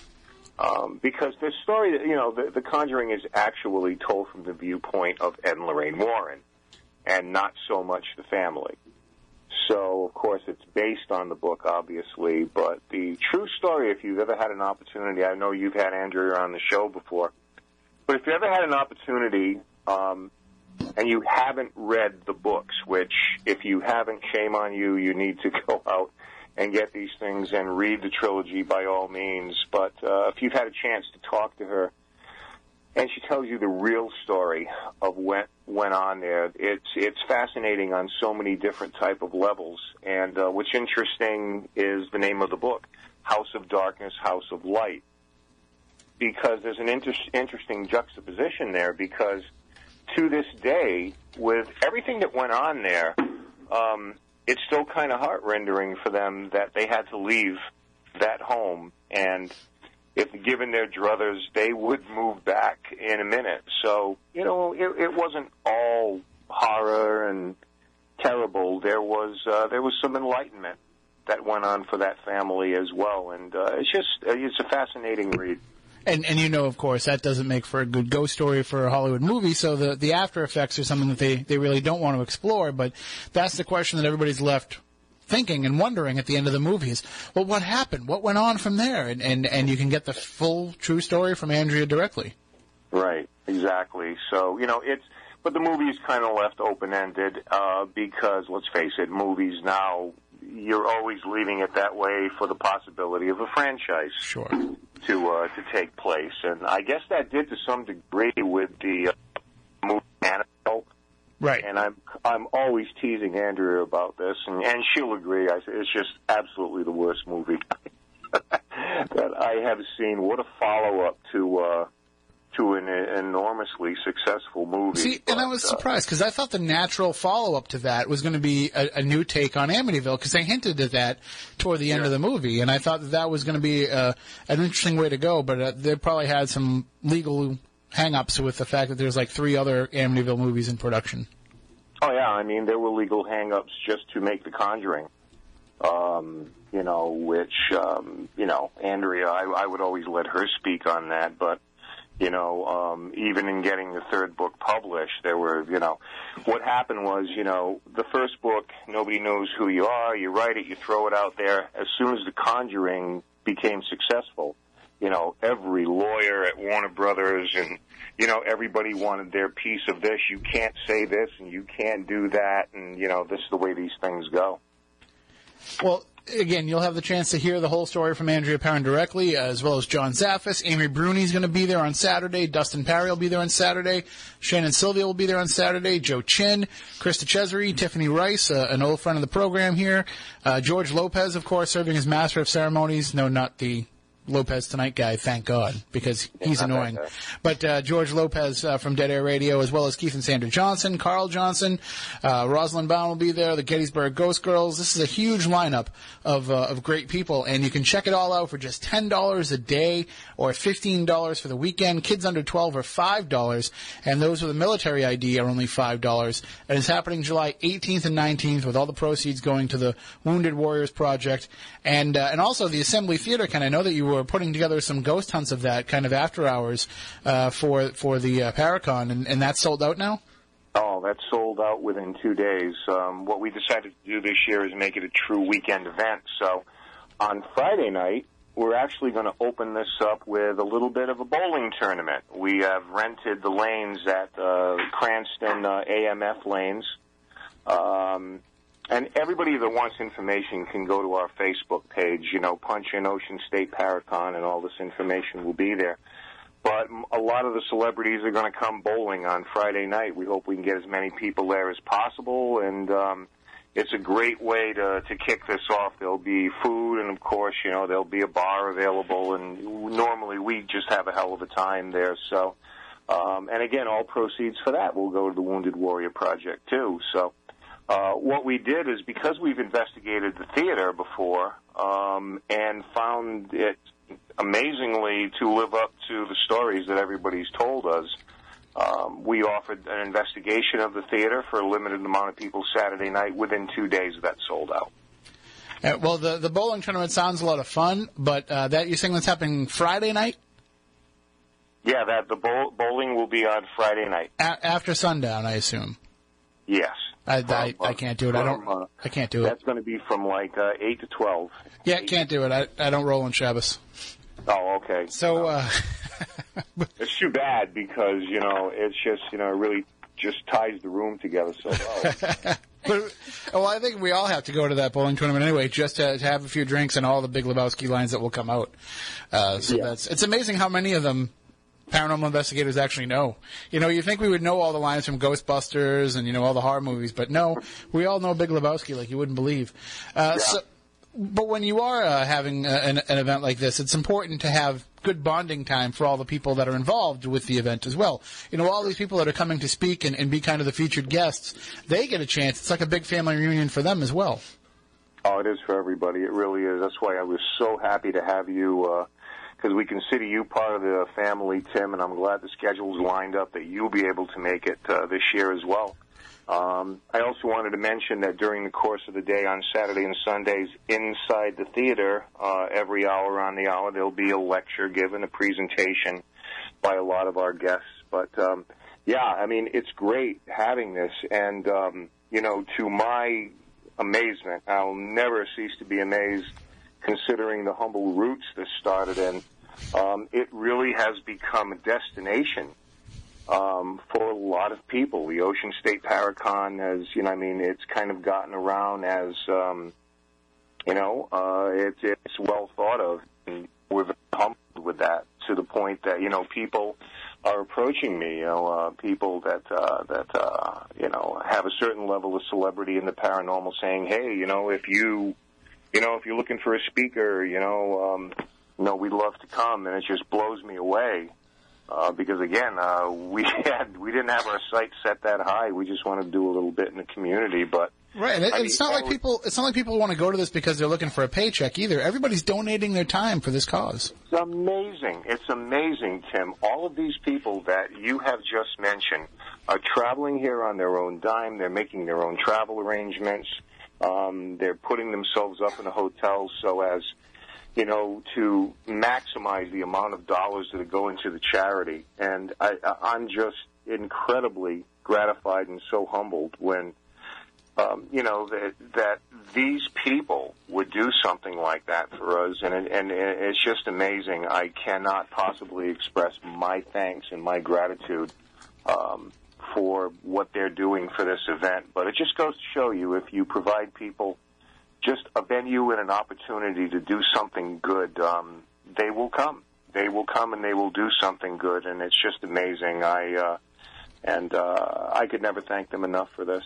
Um, because the story, you know, the, the Conjuring is actually told from the viewpoint of Ed and Lorraine Warren and not so much the family. So, of course, it's based on the book, obviously, but the true story, if you've ever had an opportunity, I know you've had Andrea on the show before, but if you ever had an opportunity um, and you haven't read the books, which if you haven't, shame on you, you need to go out and get these things and read the trilogy by all means. But uh, if you've had a chance to talk to her, and she tells you the real story of what went on there. It's it's fascinating on so many different type of levels. And uh, what's interesting is the name of the book, House of Darkness, House of Light, because there's an inter- interesting juxtaposition there. Because to this day, with everything that went on there, um, it's still kind of heart rendering for them that they had to leave that home and if given their druthers, they would move back in a minute. So, you know, it, it wasn't all horror and terrible. There was uh, there was some enlightenment that went on for that family as well, and uh, it's just it's a fascinating read. And and you know, of course, that doesn't make for a good ghost story for a Hollywood movie. So the the after effects are something that they they really don't want to explore. But that's the question that everybody's left thinking and wondering at the end of the movie is, well, what happened? What went on from there? And, and, and you can get the full true story from Andrea directly. Right, exactly. So, you know, it's, but the movie is kind of left open ended uh, because, let's face it, movies now, you're always leaving it that way for the possibility of a franchise. Sure. To, uh, to take place. And I guess that did to some degree with the uh, movie Annabelle Right. And I'm I'm always teasing Andrea about this, and, and she'll agree. I say it's just absolutely the worst movie that I have seen. What a follow up to uh, to an, enormously successful movie. See, but, and I was uh, surprised because I thought the natural follow up to that was going to be a, a, new take on Amityville because they hinted at that toward the end yeah. of the movie, and I thought that that was going to be uh, an interesting way to go. But uh, they probably had some legal hang-ups with the fact that there's like three other Amityville movies in production. Oh yeah, I mean there were legal hang-ups just to make The Conjuring. Um, you know, which um, you know, Andrea, I, I would always let her speak on that, but you know, um, even in getting the third book published, there were, you know, what happened was, you know, the first book, nobody knows who you are, you write it, you throw it out there. As soon as The Conjuring became successful, you know, every lawyer at Warner Brothers and, you know, everybody wanted their piece of this. You can't say this and you can't do that. And, you know, this is the way these things go. Well, again, you'll have the chance to hear the whole story from Andrea Perron directly, as well as John Zaffis. Amy Bruni's going to be there on Saturday. Dustin Pari will be there on Saturday. Shannon Sylvia will be there on Saturday. Joe Chin, Krista Cesare, Tiffany Rice, uh, an old friend of the program here. Uh, George Lopez, of course, serving as Master of Ceremonies. No, not the Lopez Tonight guy, thank God, because he's Yeah, annoying. But uh, George Lopez uh, from Dead Air Radio, as well as Keith and Sandra Johnson, Carl Johnson, uh, Rosalind Bound will be there, the Gettysburg Ghost Girls. This is a huge lineup of uh, of great people, and you can check it all out for just ten dollars a day or fifteen dollars for the weekend. Kids under twelve are five dollars, and those with a military ID are only five dollars. And it's happening July 18th and 19th, with all the proceeds going to the Wounded Warriors Project, and uh, and also the Assembly Theater. Ken, I know that you were putting together some ghost hunts of that kind of after hours uh, for for the uh, Paracon, and, and that's sold out now. Oh, that's sold out within two days. Um, what we decided to do this year is make it a true weekend event. So on Friday night, we're actually going to open this up with a little bit of a bowling tournament. We have rented the lanes at uh, Cranston uh, AMF lanes. Um, and everybody that wants information can go to our Facebook page, you know, punch in Ocean State Paracon, and all this information will be there. But a lot of the celebrities are going to come bowling on Friday night. We hope we can get as many people there as possible, and um, it's a great way to to kick this off. There'll be food, and of course, you know, there'll be a bar available. And normally, we just have a hell of a time there. So, um, and again, all proceeds for that will go to the Wounded Warrior Project too. So. Uh, what we did is because we've investigated the theater before um, and found it amazingly to live up to the stories that everybody's told us. Um, we offered an investigation of the theater for a limited amount of people Saturday night. Within two days, that sold out. Uh, well, the the bowling tournament sounds a lot of fun, but uh, that you're saying that's happening Friday night Yeah, that the bowl, bowling will be on Friday night. A- after sundown, I assume. Yes. I, I, uh, I can't do it. I don't. uh, I can't do it. That's going to be from like uh, eight to twelve. Yeah, can't do it. I I don't roll on Shabbos. Oh, okay. So uh, It's too bad because you know it's just you know it really just ties the room together so well. But, well, I think we all have to go to that bowling tournament anyway, just to, to have a few drinks and all the Big Lebowski lines that will come out. Uh, so Yeah. that's it's amazing how many of them paranormal investigators actually know. You know, you think we would know all the lines from Ghostbusters and you know all the horror movies, but no, we all know Big Lebowski like you wouldn't believe. Uh, so, but when you are uh, having a, an, an event like this, it's important to have good bonding time for all the people that are involved with the event as well. You know, all these people that are coming to speak and, and be kind of the featured guests, they get a chance. It's like a big family reunion for them as well. Oh, it is for everybody. It really is. That's why I was so happy to have you, because we consider you part of the family, Tim, and I'm glad the schedule's lined up that you'll be able to make it uh, this year as well. Um, I also wanted to mention that during the course of the day on Saturday and Sundays inside the theater, uh, every hour on the hour, there'll be a lecture given, a presentation by a lot of our guests. But um, yeah, I mean, it's great having this, and um, you know, to my amazement, I'll never cease to be amazed, considering the humble roots this started in. Um, it really has become a destination um, for a lot of people. The Ocean State Paracon has, you know, I mean, it's kind of gotten around as, um, you know, uh, it's it's well thought of. And we're very humbled with that to the point that you know people are approaching me. You know, uh, people that uh, that uh, you know have a certain level of celebrity in the paranormal, saying, "Hey, you know, if you, you know, if you're looking for a speaker, you know, um, you know, we'd love to come," and it just blows me away. Uh, because again, uh, we had we didn't have our sights set that high. We just wanted to do a little bit in the community, but Right, and it, it's mean, not like people. It's not like people want to go to this because they're looking for a paycheck either. Everybody's donating their time for this cause. It's amazing. It's amazing, Tim. All of these people that you have just mentioned are traveling here on their own dime. They're making their own travel arrangements. Um, they're putting themselves up in a hotel so as, you know, to maximize the amount of dollars that are going to the charity. And I, I'm just incredibly gratified and so humbled when um, you know that that these people would do something like that for us, and it, and it's just amazing. I cannot possibly express my thanks and my gratitude um, for what they're doing for this event. But it just goes to show you if you provide people just a venue and an opportunity to do something good, um, they will come. They will come and they will do something good, and it's just amazing. I uh, and uh, I could never thank them enough for this.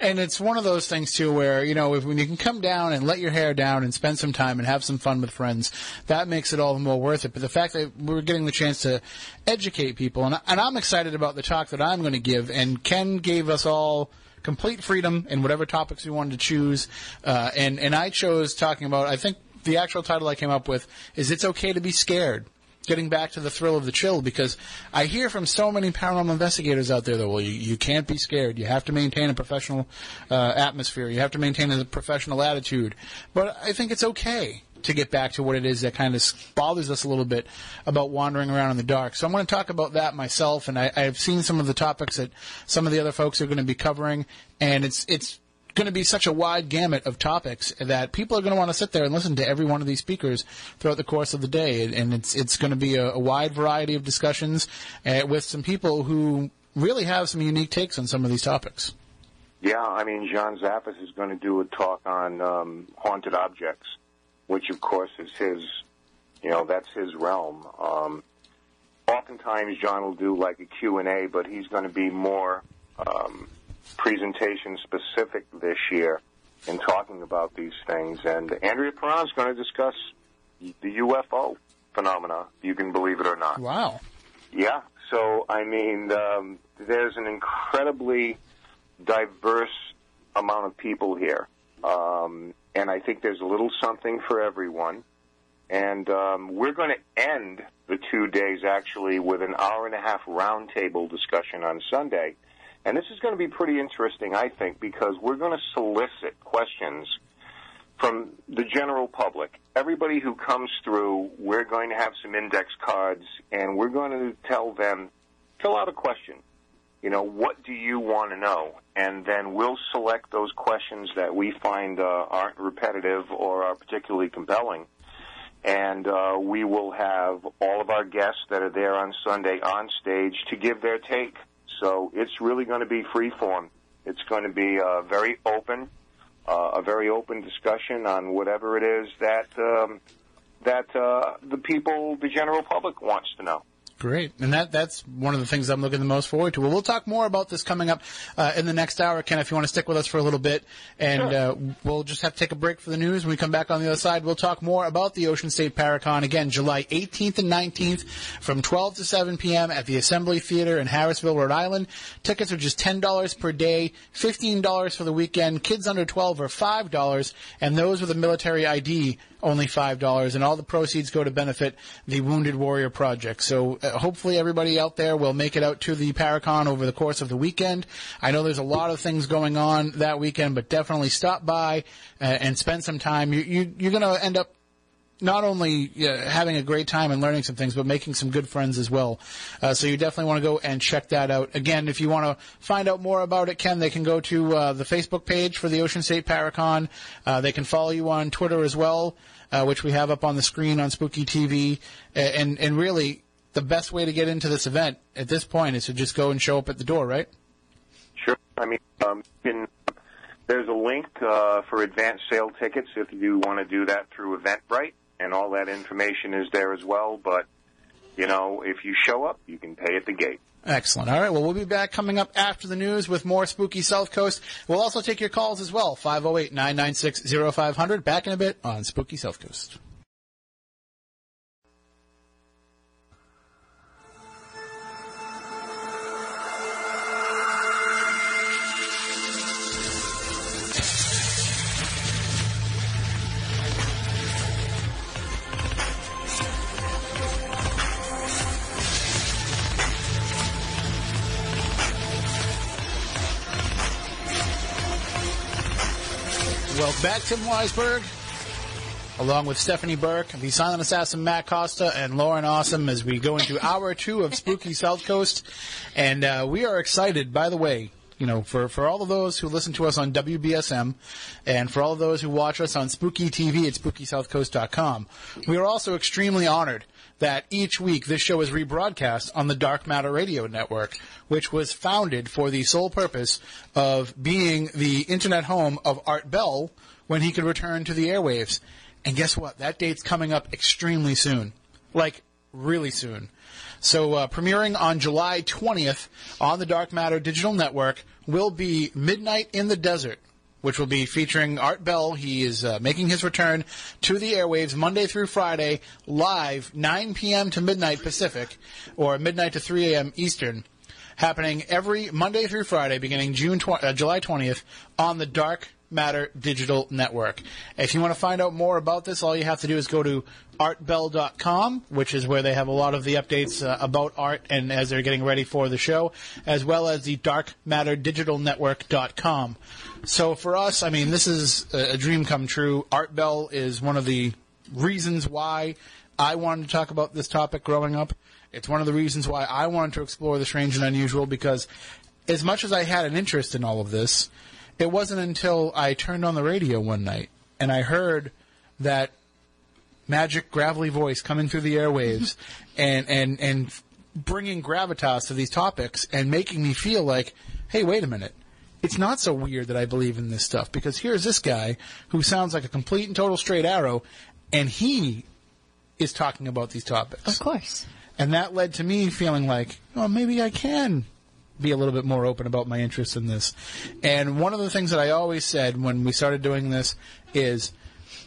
And it's one of those things too, where you know, if when you can come down and let your hair down and spend some time and have some fun with friends, that makes it all the more worth it. But the fact that we're getting the chance to educate people, and, and I'm excited about the talk that I'm going to give. And Ken gave us all complete freedom in whatever topics we wanted to choose, uh, and and I chose talking about. I think the actual title I came up with is "It's Okay to Be Scared." Getting back to the thrill of the chill because I hear from so many paranormal investigators out there that well you, you can't be scared. You have to maintain a professional uh, atmosphere. You have to maintain a professional attitude. But I think it's okay to get back to what it is that kind of bothers us a little bit about wandering around in the dark. So I'm going to talk about that myself, and I, I've seen some of the topics that some of the other folks are going to be covering, and it's it's going to be such a wide gamut of topics that people are going to want to sit there and listen to every one of these speakers throughout the course of the day. And it's it's going to be a, a wide variety of discussions uh, with some people who really have some unique takes on some of these topics. Yeah, I mean, John Zaffis is going to do a talk on um, haunted objects, which of course is his, you know, that's his realm. Um, oftentimes, John will do like a Q and A, but he's going to be more um, presentation specific this year in talking about these things. And Andrea Perron is going to discuss the UFO phenomena, you can believe it or not. Wow. Yeah. So, I mean, um, there's an incredibly diverse amount of people here. Um, and I think there's a little something for everyone. And um, we're going to end the two days actually with an hour and a half roundtable discussion on Sunday and this is going to be pretty interesting, I think, because we're going to solicit questions from the general public. Everybody who comes through, we're going to have some index cards, and we're going to tell them, fill out a question. You know, what do you want to know? And then we'll select those questions that we find uh, aren't repetitive or are particularly compelling. And uh, we will have all of our guests that are there on Sunday on stage to give their take so it's really going to be free form. It's going to be uh, very open, uh, a very open discussion on whatever it is that um, that uh, the people, the general public, wants to know. Great, and that that's one of the things I'm looking the most forward to. Well, we'll talk more about this coming up uh, in the next hour, Ken. If you want to stick with us for a little bit, and sure. uh, we'll just have to take a break for the news. When we come back on the other side, we'll talk more about the Ocean State Paracon again, July 18th and 19th, from 12 to 7 p.m. at the Assembly Theater in Harrisville, Rhode Island. Tickets are just ten dollars per day, fifteen dollars for the weekend. Kids under 12 are five dollars, and those with a military ID only $5, and all the proceeds go to benefit the Wounded Warrior Project. So uh, hopefully everybody out there will make it out to the Paracon over the course of the weekend. I know there's a lot of things going on that weekend, but definitely stop by uh, and spend some time. You, you, you're going to end up not only uh, having a great time and learning some things, but making some good friends as well. Uh, so you definitely want to go and check that out. Again, if you want to find out more about it, Ken, they can go to uh, the Facebook page for the Ocean State Paracon. Uh, they can follow you on Twitter as well uh, which we have up on the screen on Spooky TV. And, and really, the best way to get into this event at this point is to just go and show up at the door, right? Sure. I mean, um, in, there's a link uh, for advanced sale tickets if you want to do that through Eventbrite, and all that information is there as well. But, you know, if you show up, you can pay at the gate. Excellent. All right. Well, we'll be back coming up after the news with more spooky South Coast. We'll also take your calls as well. 508 996 0500. Back in a bit on Spooky South Coast. Welcome back, Tim Weisberg, along with Stephanie Burke, the silent assassin Matt Costa, and Lauren Awesome as we go into hour two of Spooky South Coast. And uh, we are excited, by the way, you know, for, for all of those who listen to us on WBSM and for all of those who watch us on Spooky TV at SpookySouthCoast.com, we are also extremely honored that each week this show is rebroadcast on the Dark Matter Radio Network, which was founded for the sole purpose of being the internet home of Art Bell when he could return to the airwaves. And guess what? That date's coming up extremely soon. Like, really soon. So, uh, premiering on July 20th on the Dark Matter Digital Network will be Midnight in the Desert, which will be featuring Art Bell. He is uh, making his return to the airwaves Monday through Friday, live 9 p.m. to midnight Pacific, or midnight to 3 a.m. Eastern, happening every Monday through Friday, beginning June tw- uh, July 20th, on the Dark Matter Digital Network. If you want to find out more about this, all you have to do is go to artbell.com, which is where they have a lot of the updates uh, about art and as they're getting ready for the show, as well as the darkmatterdigitalnetwork.com. So for us, I mean, this is a, dream come true. Art Bell is one of the reasons why I wanted to talk about this topic growing up. It's one of the reasons why I wanted to explore the strange and unusual because as much as I had an interest in all of this, it wasn't until I turned on the radio one night and I heard that magic gravelly voice coming through the airwaves and, and, and bringing gravitas to these topics and making me feel like, hey, wait a minute. It's not so weird that I believe in this stuff because here's this guy who sounds like a complete and total straight arrow and he is talking about these topics. Of course. And that led to me feeling like, well, maybe I can be a little bit more open about my interest in this. And one of the things that I always said when we started doing this is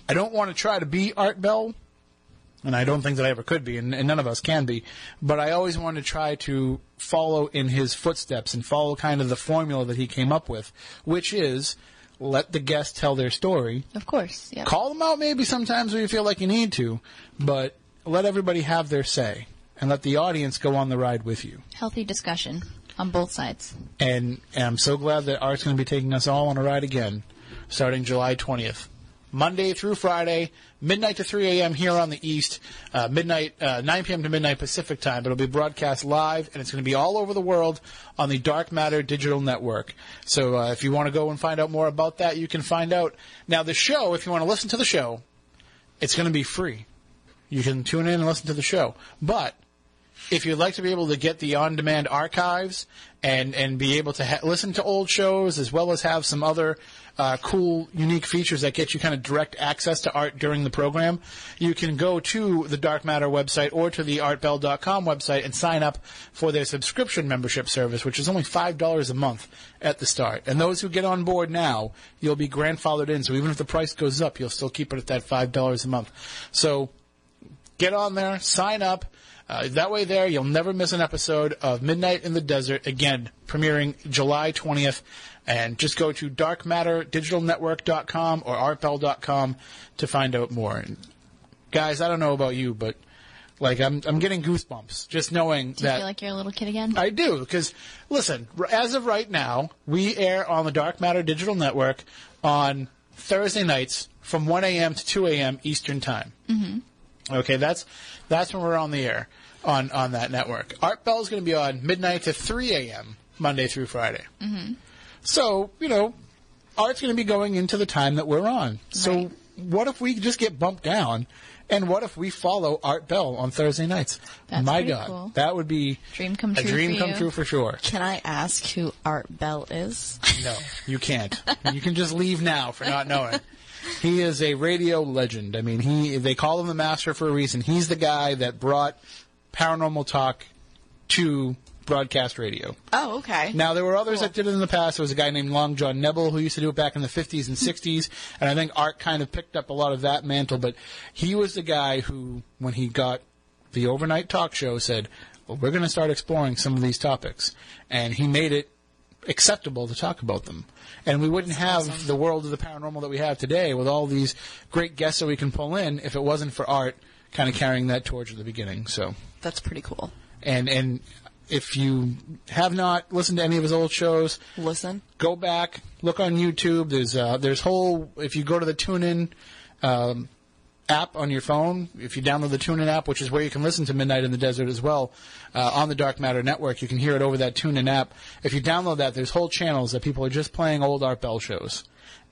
I don't want to try to be Art Bell, and I don't think that I ever could be, and, and none of us can be, but I always wanted to try to follow in his footsteps and follow kind of the formula that he came up with, which is let the guests tell their story. Of course, yeah. Call them out maybe sometimes when you feel like you need to, but let everybody have their say and let the audience go on the ride with you. Healthy discussion on both sides. And, and I'm so glad that Art's going to be taking us all on a ride again, starting July 20th. Monday through Friday, midnight to 3 a.m. here on the East, uh, midnight, uh, 9 p.m. to midnight Pacific time. But it'll be broadcast live, and it's going to be all over the world on the Dark Matter Digital Network. So uh, if you want to go and find out more about that, you can find out. Now, the show, if you want to listen to the show, it's going to be free. You can tune in and listen to the show. But if you'd like to be able to get the on-demand archives and and be able to ha- listen to old shows as well as have some other uh, cool, unique features that get you kind of direct access to art during the program, you can go to the Dark Matter website or to the artbell.com website and sign up for their subscription membership service, which is only $5 a month at the start. And those who get on board now, you'll be grandfathered in. So even if the price goes up, you'll still keep it at that $5 a month. So get on there, sign up. Uh, that way, there you'll never miss an episode of Midnight in the Desert. Again, premiering July 20th, and just go to darkmatterdigitalnetwork.com or artbell.com to find out more. And guys, I don't know about you, but like I'm, I'm getting goosebumps just knowing Do you that. feel like you're a little kid again? I do because listen, as of right now, we air on the Dark Matter Digital Network on Thursday nights from 1 a.m. to 2 a.m. Eastern Time. Mm-hmm. Okay, that's that's when we're on the air on on that network. Art Bell is going to be on midnight to 3 a.m. Monday through Friday. Mm-hmm. So you know, Art's going to be going into the time that we're on. So Right. what if we just get bumped down? And what if we follow Art Bell on Thursday nights? That's My God, cool. that would be Dream come a true dream for come you. true for sure. Can I ask who Art Bell is? No, you can't. you can just leave now for not knowing. He is a radio legend. I mean, he they call him the master for a reason. He's the guy that brought paranormal talk to broadcast radio. Oh, okay. Now there were others Cool. that did it in the past. There was a guy named Long John Nebel who used to do it back in the 50s and 60s, and I think Art kind of picked up a lot of that mantle. But he was the guy who, when he got the overnight talk show, said, "Well, we're going to start exploring some of these topics," and he made it acceptable to talk about them. And we wouldn't have the world of the paranormal that we have today with all these great guests that we can pull in if it wasn't for Art kind of carrying that torch at the beginning. So That's pretty cool. and and if you have not listened to any of his old shows, Listen. go back, look on YouTube. There's uh, there's whole if you go to the TuneIn um, app on your phone, if you download the TuneIn app, which is where you can listen to Midnight in the Desert as well uh, on the Dark Matter Network, you can hear it over that TuneIn app. If you download that, there's whole channels that people are just playing old Art Bell shows,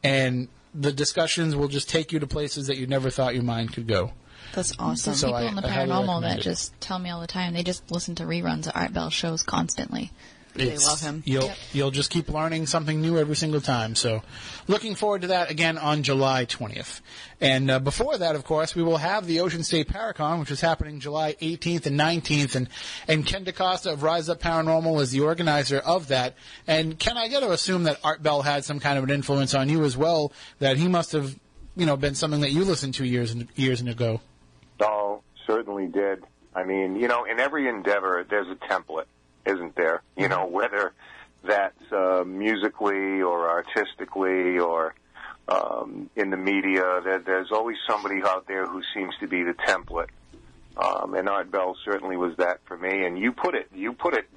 and the discussions will just take you to places that you never thought your mind could go. That's awesome. So People I- in the paranormal that it. just tell me all the time they just listen to reruns of Art Bell shows constantly. They love him. You'll Yep. you'll just keep learning something new every single time. So, looking forward to that again on July 20th. And uh, before that, of course, we will have the Ocean State Paracon, which is happening July 18th and 19th. And and Ken DeCosta of Rise Up Paranormal is the organizer of that. And Ken, I got to assume that Art Bell had some kind of an influence on you as well. That he must have, you know, been something that you listened to years and years ago. Oh, certainly did. I mean, you know, in every endeavor, there's a template, isn't there? You know, whether that's uh, musically or artistically or um, in the media, there, there's always somebody out there who seems to be the template. Um, and Art Bell certainly was that for me. And you put it, you put it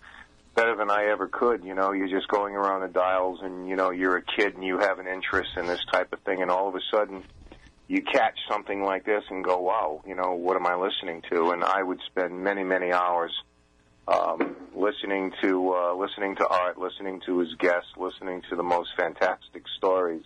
better than I ever could. You know, you're just going around the dials, and you know, you're a kid and you have an interest in this type of thing, and all of a sudden you catch something like this and go, wow, you know, what am I listening to? And I would spend many, many hours um, listening to uh, listening to art, listening to his guests, listening to the most fantastic stories.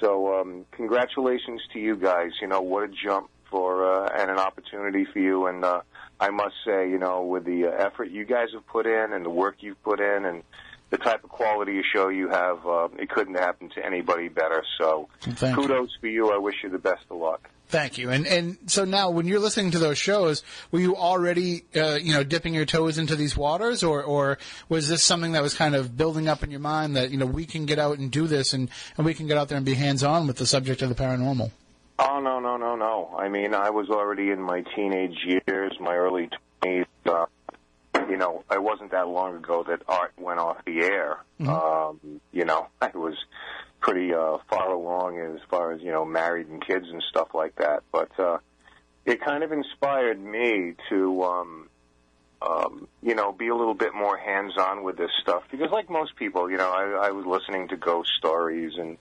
So, um, congratulations to you guys. You know, what a jump for uh, and an opportunity for you. And uh, I must say, you know, with the effort you guys have put in and the work you've put in and the type of quality of show you have, uh, it couldn't happen to anybody better. So, Thank you. kudos for you. I wish you the best of luck. Thank you. And and so now, when you're listening to those shows, were you already, uh, you know, dipping your toes into these waters, or or was this something that was kind of building up in your mind that you know we can get out and do this, and and we can get out there and be hands on with the subject of the paranormal? Oh no no no no! I mean, I was already in my teenage years, my early twenties. Uh, you know, it wasn't that long ago that art went off the air. Um, you know, I was pretty uh, far along as far as you know, married and kids and stuff like that. But uh, it kind of inspired me to, um, um, you know, be a little bit more hands-on with this stuff because, like most people, you know, I, I was listening to ghost stories and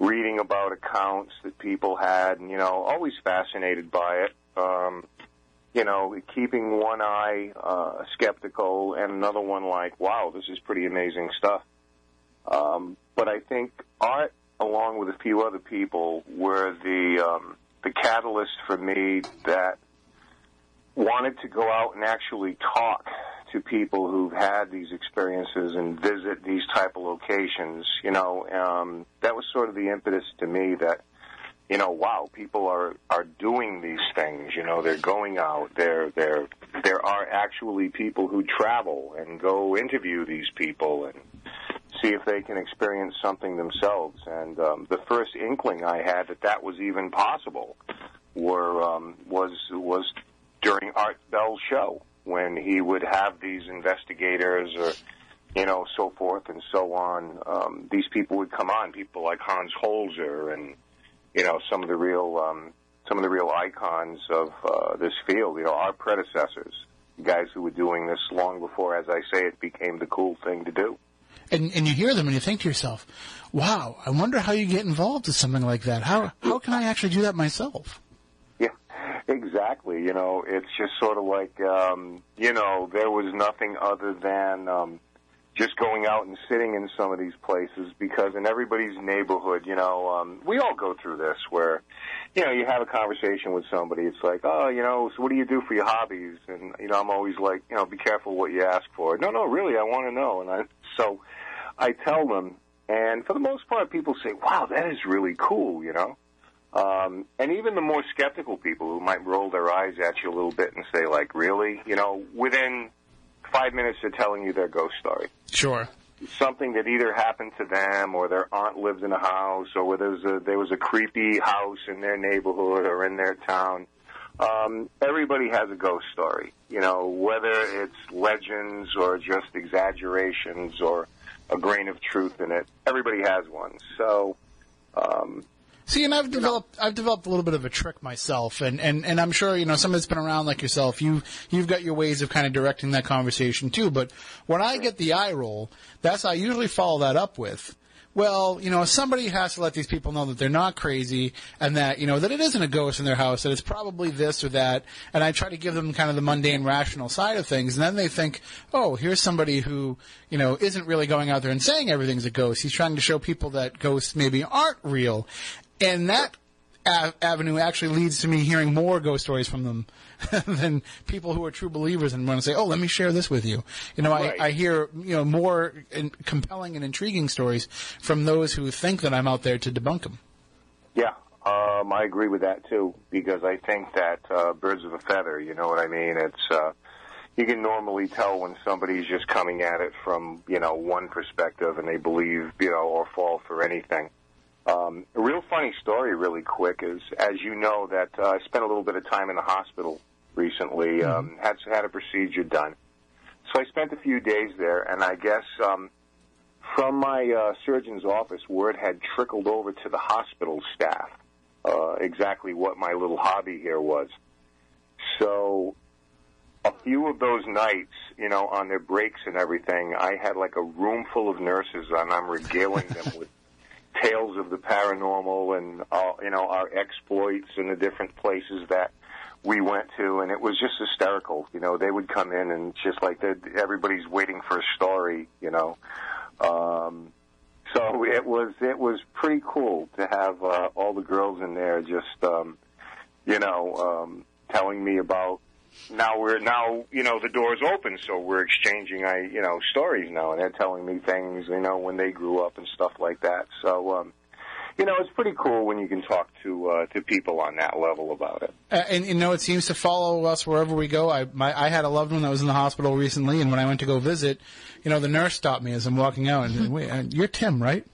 reading about accounts that people had, and you know, always fascinated by it. Um, you know, keeping one eye uh, skeptical and another one like, wow, this is pretty amazing stuff. Um, but I think art, along with a few other people, were the um, the catalyst for me that wanted to go out and actually talk to people who've had these experiences and visit these type of locations. You know, um, that was sort of the impetus to me that you know, wow, people are are doing these things. You know, they're going out. There, there, there are actually people who travel and go interview these people and see if they can experience something themselves. And um, the first inkling I had that that was even possible were um, was was during Art Bell's show when he would have these investigators or you know so forth and so on. Um, these people would come on, people like Hans Holzer and you know some of the real um, some of the real icons of uh, this field. You know, our predecessors, guys who were doing this long before, as I say, it became the cool thing to do. And and you hear them and you think to yourself, wow, I wonder how you get involved with something like that. How how can I actually do that myself? Yeah, exactly. You know, it's just sort of like um, you know there was nothing other than um, just going out and sitting in some of these places because in everybody's neighborhood, you know, um, we all go through this where, you know, you have a conversation with somebody. It's like, oh, you know, so what do you do for your hobbies? And you know, I'm always like, you know, be careful what you ask for. No, no, really, I want to know. And I so I tell them, and for the most part, people say, wow, that is really cool, you know. Um, and even the more skeptical people who might roll their eyes at you a little bit and say, like, really, you know, within five minutes they're telling you their ghost story Sure. something that either happened to them or their aunt lived in a house or where there was a, there was a creepy house in their neighborhood or in their town. Um, everybody has a ghost story, you know, whether it's legends or just exaggerations or a grain of truth in it. Everybody has one. So, um, See, and I've developed I've developed a little bit of a trick myself, and, and, and I'm sure you know somebody that's been around like yourself. You you've got your ways of kind of directing that conversation too. But when I get the eye roll, that's I usually follow that up with. Well, you know, somebody has to let these people know that they're not crazy and that, you know, that it isn't a ghost in their house, that it's probably this or that. And I try to give them kind of the mundane, rational side of things. And then they think, oh, here's somebody who, you know, isn't really going out there and saying everything's a ghost. He's trying to show people that ghosts maybe aren't real. And that a- avenue actually leads to me hearing more ghost stories from them than people who are true believers and want to say, "Oh, let me share this with you." You know, Right. I, I hear you know more in, compelling and intriguing stories from those who think that I'm out there to debunk them. Yeah, um, I agree with that too because I think that uh, birds of a feather. You know what I mean? It's uh, you can normally tell when somebody's just coming at it from you know one perspective and they believe you know or fall for anything. Um, a real funny story, really quick, is as you know that uh, I spent a little bit of time in the hospital recently. Um, had had a procedure done, so I spent a few days there, and I guess um, from my uh, surgeon's office, word had trickled over to the hospital staff uh, exactly what my little hobby here was. So a few of those nights, you know, on their breaks and everything, I had like a room full of nurses, and I'm regaling them with tales of the paranormal and uh, you know our exploits and the different places that we went to, and it was just hysterical. You know, they would come in and just like everybody's waiting for a story. You know, um, so it was it was pretty cool to have uh, all the girls in there just um, you know um, telling me about. Now we're now you know the door's open, so we're exchanging I you know stories now, and they're telling me things you know when they grew up and stuff like that. So um, you know it's pretty cool when you can talk to uh, to people on that level about it. Uh, and you know, it seems to follow us wherever we go. I my I had a loved one that was in the hospital recently, and when I went to go visit, you know, the nurse stopped me as I'm walking out and wait, uh, you're Tim, right?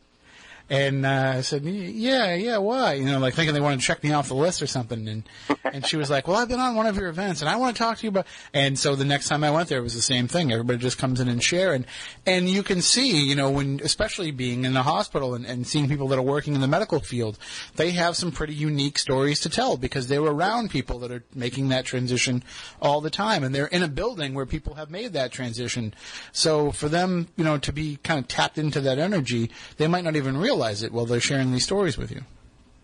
And uh, I said, yeah, yeah, why? You know, like thinking they wanted to check me off the list or something. And and she was like, well, I've been on one of your events, and I want to talk to you about. And so the next time I went there, it was the same thing. Everybody just comes in and share, and and you can see, you know, when especially being in the hospital and, and seeing people that are working in the medical field, they have some pretty unique stories to tell because they were around people that are making that transition all the time, and they're in a building where people have made that transition. So for them, you know, to be kind of tapped into that energy, they might not even realize it while they're sharing these stories with you.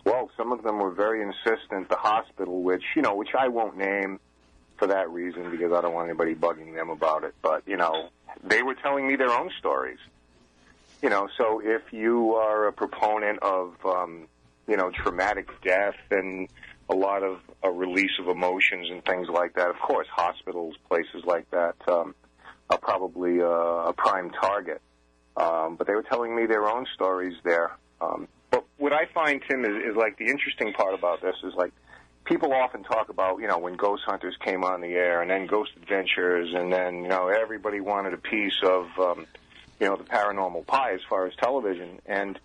Well, some of them were very insistent. The hospital, which you know, which I won't name for that reason because I don't want anybody bugging them about it. But you know, they were telling me their own stories. You know, so if you are a proponent of um, you know traumatic death and a lot of a release of emotions and things like that, of course, hospitals, places like that um, are probably uh, a prime target. Um, but they were telling me their own stories there. Um, but what I find, Tim, is, is like the interesting part about this is like people often talk about, you know, when Ghost Hunters came on the air and then Ghost Adventures and then, you know, everybody wanted a piece of, um, you know, the paranormal pie as far as television. And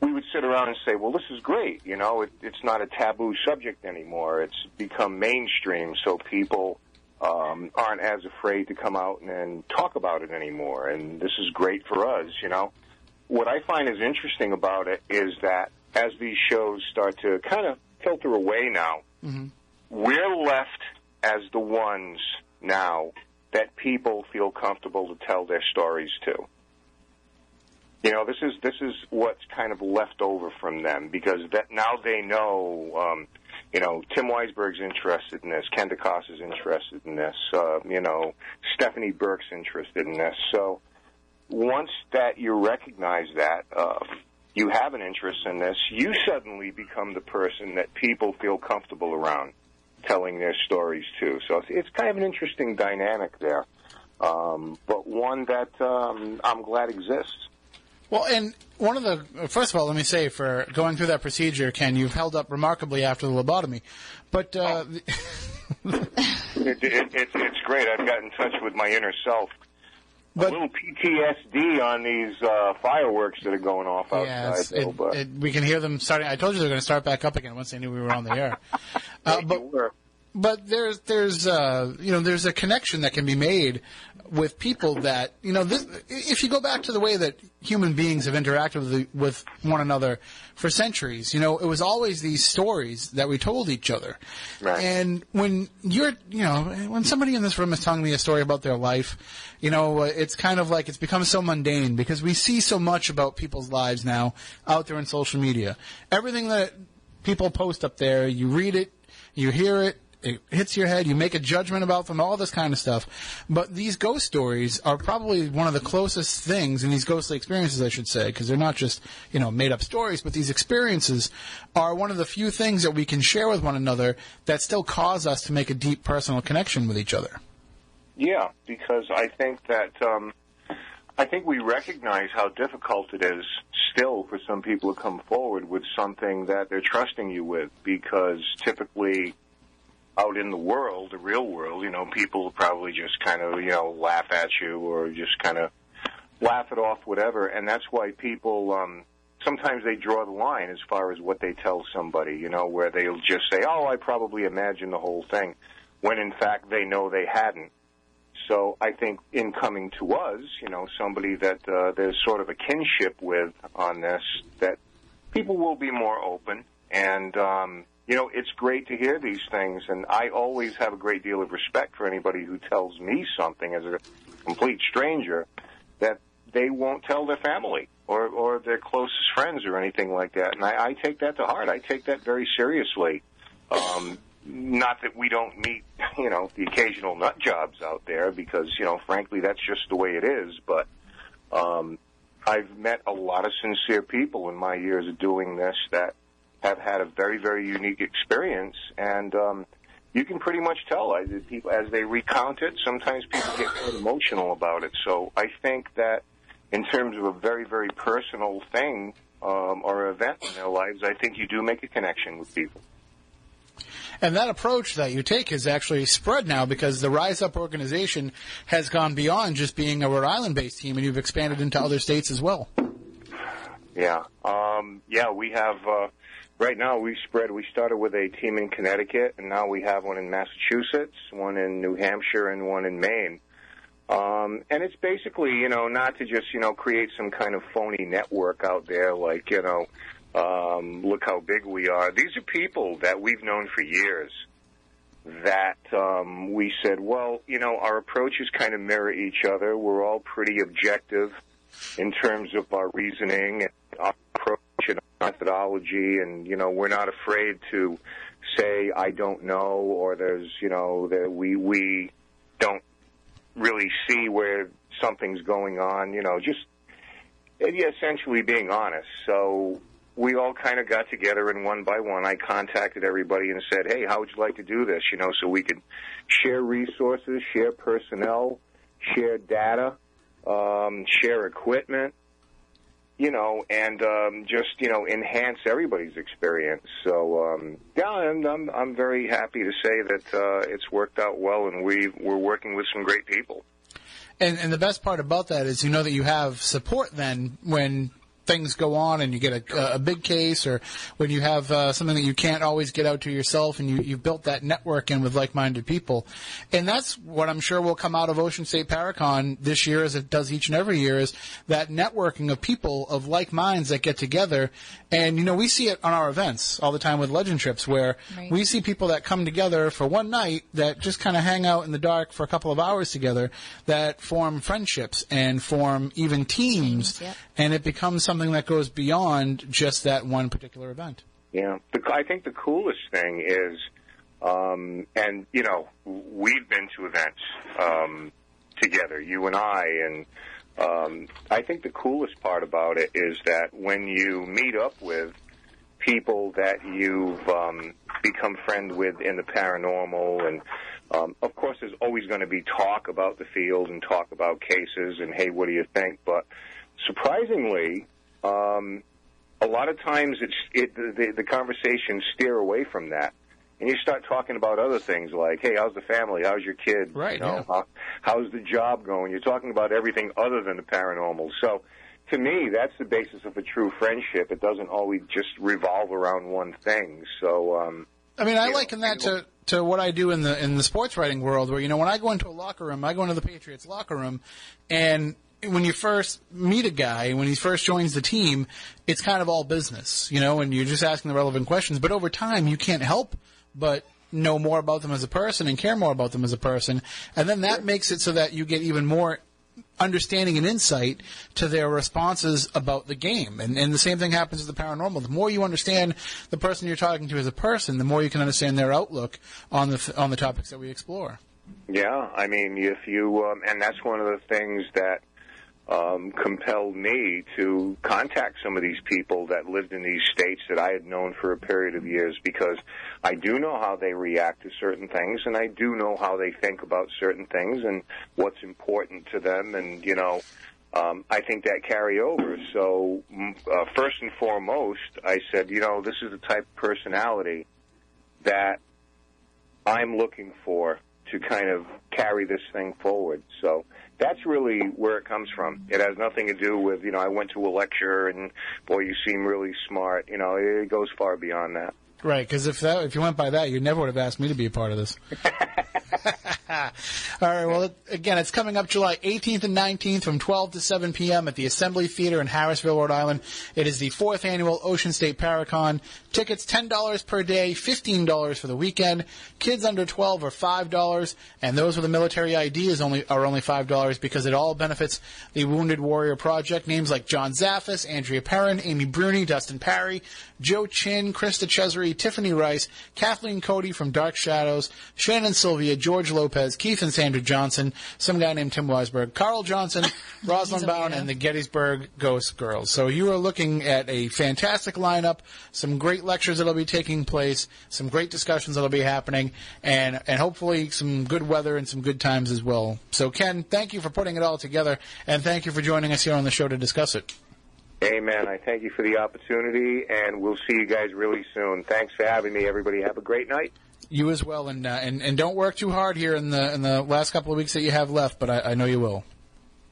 we would sit around and say, well, this is great. You know, it, it's not a taboo subject anymore. It's become mainstream, so people um, aren't as afraid to come out and, and talk about it anymore. And this is great for us, you know. What I find is interesting about it is that as these shows start to kind of filter away now, we're left as the ones now that people feel comfortable to tell their stories to. You know, this is this is what's kind of left over from them because that now they know. Um, you know, Tim Weisberg's interested in this. Ken DeCosta is interested in this. Uh, you know, Stephanie Burke's interested in this. So once that you recognize that uh, you have an interest in this, you suddenly become the person that people feel comfortable around telling their stories to. So it's, it's kind of an interesting dynamic there, um, but one that um, I'm glad exists. Well, and one of the first of all, let me say for going through that procedure, Ken, you've held up remarkably after the lobotomy. But uh, It, it, it's it's great. I've got in touch with my inner self. But- a little PTSD on these uh, fireworks that are going off yeah, outside. it's, though, it, but it, we can hear them starting. I told you they're going to start back up again once they knew we were on the air. Uh, but but there's there's uh, you know there's a connection that can be made with people that you know this, if you go back to the way that human beings have interacted with, the, with one another for centuries you know it was always these stories that we told each other Right. and when you're you know when somebody in this room is telling me a story about their life you know uh, it's kind of like it's become so mundane because we see so much about people's lives now out there in social media everything that people post up there you read it you hear it it hits your head. You make a judgment about them, all this kind of stuff. But these ghost stories are probably one of the closest things, and these ghostly experiences, I should say, because they're not just you know made up stories, but these experiences are one of the few things that we can share with one another that still cause us to make a deep personal connection with each other. Yeah, because I think that um, I think we recognize how difficult it is still for some people to come forward with something that they're trusting you with because typically out in the world, the real world, you know, people probably just kind of, you know, laugh at you or just kind of laugh it off, whatever. And that's why people, um, sometimes they draw the line as far as what they tell somebody, you know, where they'll just say, oh, I probably imagined the whole thing, when in fact they know they hadn't. So I think in coming to us, you know, somebody that uh, there's sort of a kinship with on this, that people will be more open. And, um, you know, it's great to hear these things. And I always have a great deal of respect for anybody who tells me something as a complete stranger that they won't tell their family or, or their closest friends or anything like that. And I, I take that to heart. I take that very seriously. Um, not that we don't meet, you know, the occasional nut jobs out there because, you know, frankly, that's just the way it is. But um, I've met a lot of sincere people in my years of doing this that have had a very, very unique experience. And um, you can pretty much tell as people as they recount it. Sometimes people get quite emotional about it. So I think that in terms of a very, very personal thing um, or event in their lives, I think you do make a connection with people. And that approach that you take has actually spread now because the Rise Up organization has gone beyond just being a Rhode Island based team and you've expanded into other states as well. Yeah. Um, yeah, we have, uh, right now we spread, we started with a team in Connecticut and now we have one in Massachusetts, one in New Hampshire and one in Maine. Um, and it's basically, you know, not to just, you know, create some kind of phony network out there like, you know, um, look how big we are. These are people that we've known for years that um, we said, well, you know, our approaches kind of mirror each other. We're all pretty objective in terms of our reasoning and our approach methodology, and you know, we're not afraid to say I don't know, or there's, you know, that we we don't really see where something's going on. You know, just essentially being honest. So we all kind of got together and one by one I contacted everybody and said, "Hey, how would you like to do this?" You know, so we could share resources, share personnel, share data, um, share equipment, you know, and um, just you know enhance everybody's experience. So um, yeah, I'm, I'm I'm very happy to say that uh, it's worked out well, and we we're working with some great people. And, and the best part about that is you know that you have support then when things go on and you get a, a big case or when you have uh, something that you can't always get out to yourself and you, you've built that network in with like-minded people. And that's what I'm sure will come out of Ocean State Paracon this year as it does each and every year is that networking of people of like minds that get together. And, you know, we see it on our events all the time with legend trips where right. we see people that come together for one night that just kind of hang out in the dark for a couple of hours together that form friendships and form even teams. teams yep. And it becomes something something that goes beyond just that one particular event. Yeah, the, I think the coolest thing is, um, and you know, we've been to events um, together, you and I, and um, I think the coolest part about it is that when you meet up with people that you've um, become friends with in the paranormal and um, of course, there's always going to be talk about the field and talk about cases and hey, what do you think? But surprisingly, um, a lot of times it's it the, the conversations steer away from that and you start talking about other things like, hey, how's the family? How's your kid? Right. You know, yeah. how, how's the job going? You're talking about everything other than the paranormal. So, to me, that's the basis of a true friendship. It doesn't always just revolve around one thing. So, um, I mean, I liken that to to what I do in the in the sports writing world, where you know when I go into a locker room, I go into the Patriots locker room, and when you first meet a guy, when he first joins the team, it's kind of all business, you know, and you're just asking the relevant questions. But over time, you can't help but know more about them as a person and care more about them as a person. And then that makes it so that you get even more understanding and insight to their responses about the game. And, and the same thing happens with the paranormal. The more you understand the person you're talking to as a person, the more you can understand their outlook on the on the topics that we explore. Yeah, I mean, if you um, and that's one of the things that um, compelled me to contact some of these people that lived in these states that I had known for a period of years because I do know how they react to certain things and I do know how they think about certain things and what's important to them and you know um, I think that carry over. So uh, first and foremost, I said, you know, this is the type of personality that I'm looking for to kind of carry this thing forward. So that's really where it comes from. It has nothing to do with, you know, I went to a lecture and boy, you seem really smart. You know, it goes far beyond that. Right, because if that if you went by that, you never would have asked me to be a part of this. All right. Well, again, it's coming up July 18th and 19th from 12 to 7 p.m. at the Assembly Theater in Harrisville, Rhode Island. It is the fourth annual Ocean State Paracon. Tickets $10 per day, $15 for the weekend. Kids under 12 are $5, and those with a military ID is only are only $5 because it all benefits the Wounded Warrior Project. Names like John Zaffis, Andrea Perron, Amy Bruni, Dustin Pari, Joe Chin, Krista Chesery, Tiffany Rice, Kathleen Cody from Dark Shadows, Shannon Sylvia, George Lopez, Keith and Sandra Johnson, some guy named Tim Weisberg, Carl Johnson, Rosalind Bowen, and the Gettysburg Ghost Girls. So you are looking at a fantastic lineup, some great lectures that'll be taking place, some great discussions that'll be happening, and, and hopefully some good weather and some good times as well. So Ken, thank you for putting it all together, and thank you for joining us here on the show to discuss it. Amen. I thank you for the opportunity, and we'll see you guys really soon. Thanks for having me, everybody. Have a great night. You as well, and uh, and and don't work too hard here in the in the last couple of weeks that you have left, but I, I know you will.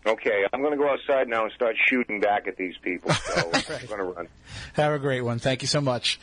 Okay, I'm going to go outside now and start shooting back at these people. So right. I'm going to run. Have a great one. Thank you so much.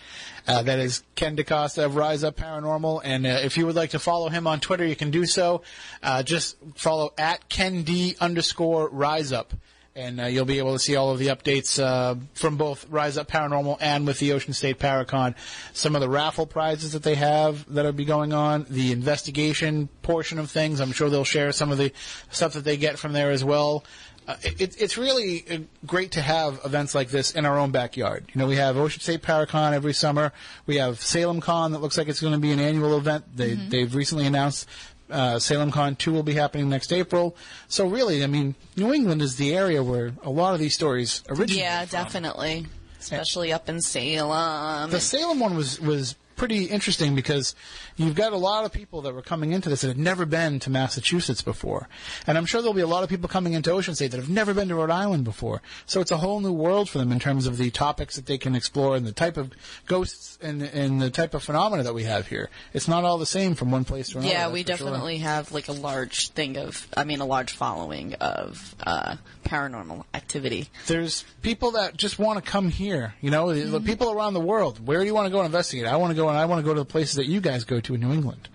Uh, that is Ken DeCosta of Rise Up Paranormal, and uh, if you would like to follow him on Twitter, you can do so. Uh, just follow at Ken D underscore Rise Up and uh, you'll be able to see all of the updates uh, from both Rise Up Paranormal and with the Ocean State Paracon. Some of the raffle prizes that they have that'll be going on, the investigation portion of things. I'm sure they'll share some of the stuff that they get from there as well. Uh, it, it's really uh, great to have events like this in our own backyard. You know, we have Ocean State Paracon every summer. We have Salem Con that looks like it's going to be an annual event. They, mm-hmm. They've recently announced uh, Salem Con 2 will be happening next April. So really, I mean, New England is the area where a lot of these stories originate. Yeah, from. definitely. Especially up in Salem. The Salem one was was pretty interesting because you've got a lot of people that were coming into this that had never been to Massachusetts before. And I'm sure there'll be a lot of people coming into Ocean State that have never been to Rhode Island before. So it's a whole new world for them in terms of the topics that they can explore and the type of ghosts and, and the type of phenomena that we have here. It's not all the same from one place to another. Yeah, we definitely sure. have like a large thing of, I mean, a large following of uh, paranormal activity. There's people that just want to come here. You know, mm-hmm. people around the world. Where do you want to go and investigate? I want to go and I want to go to the places that you guys go to in New England.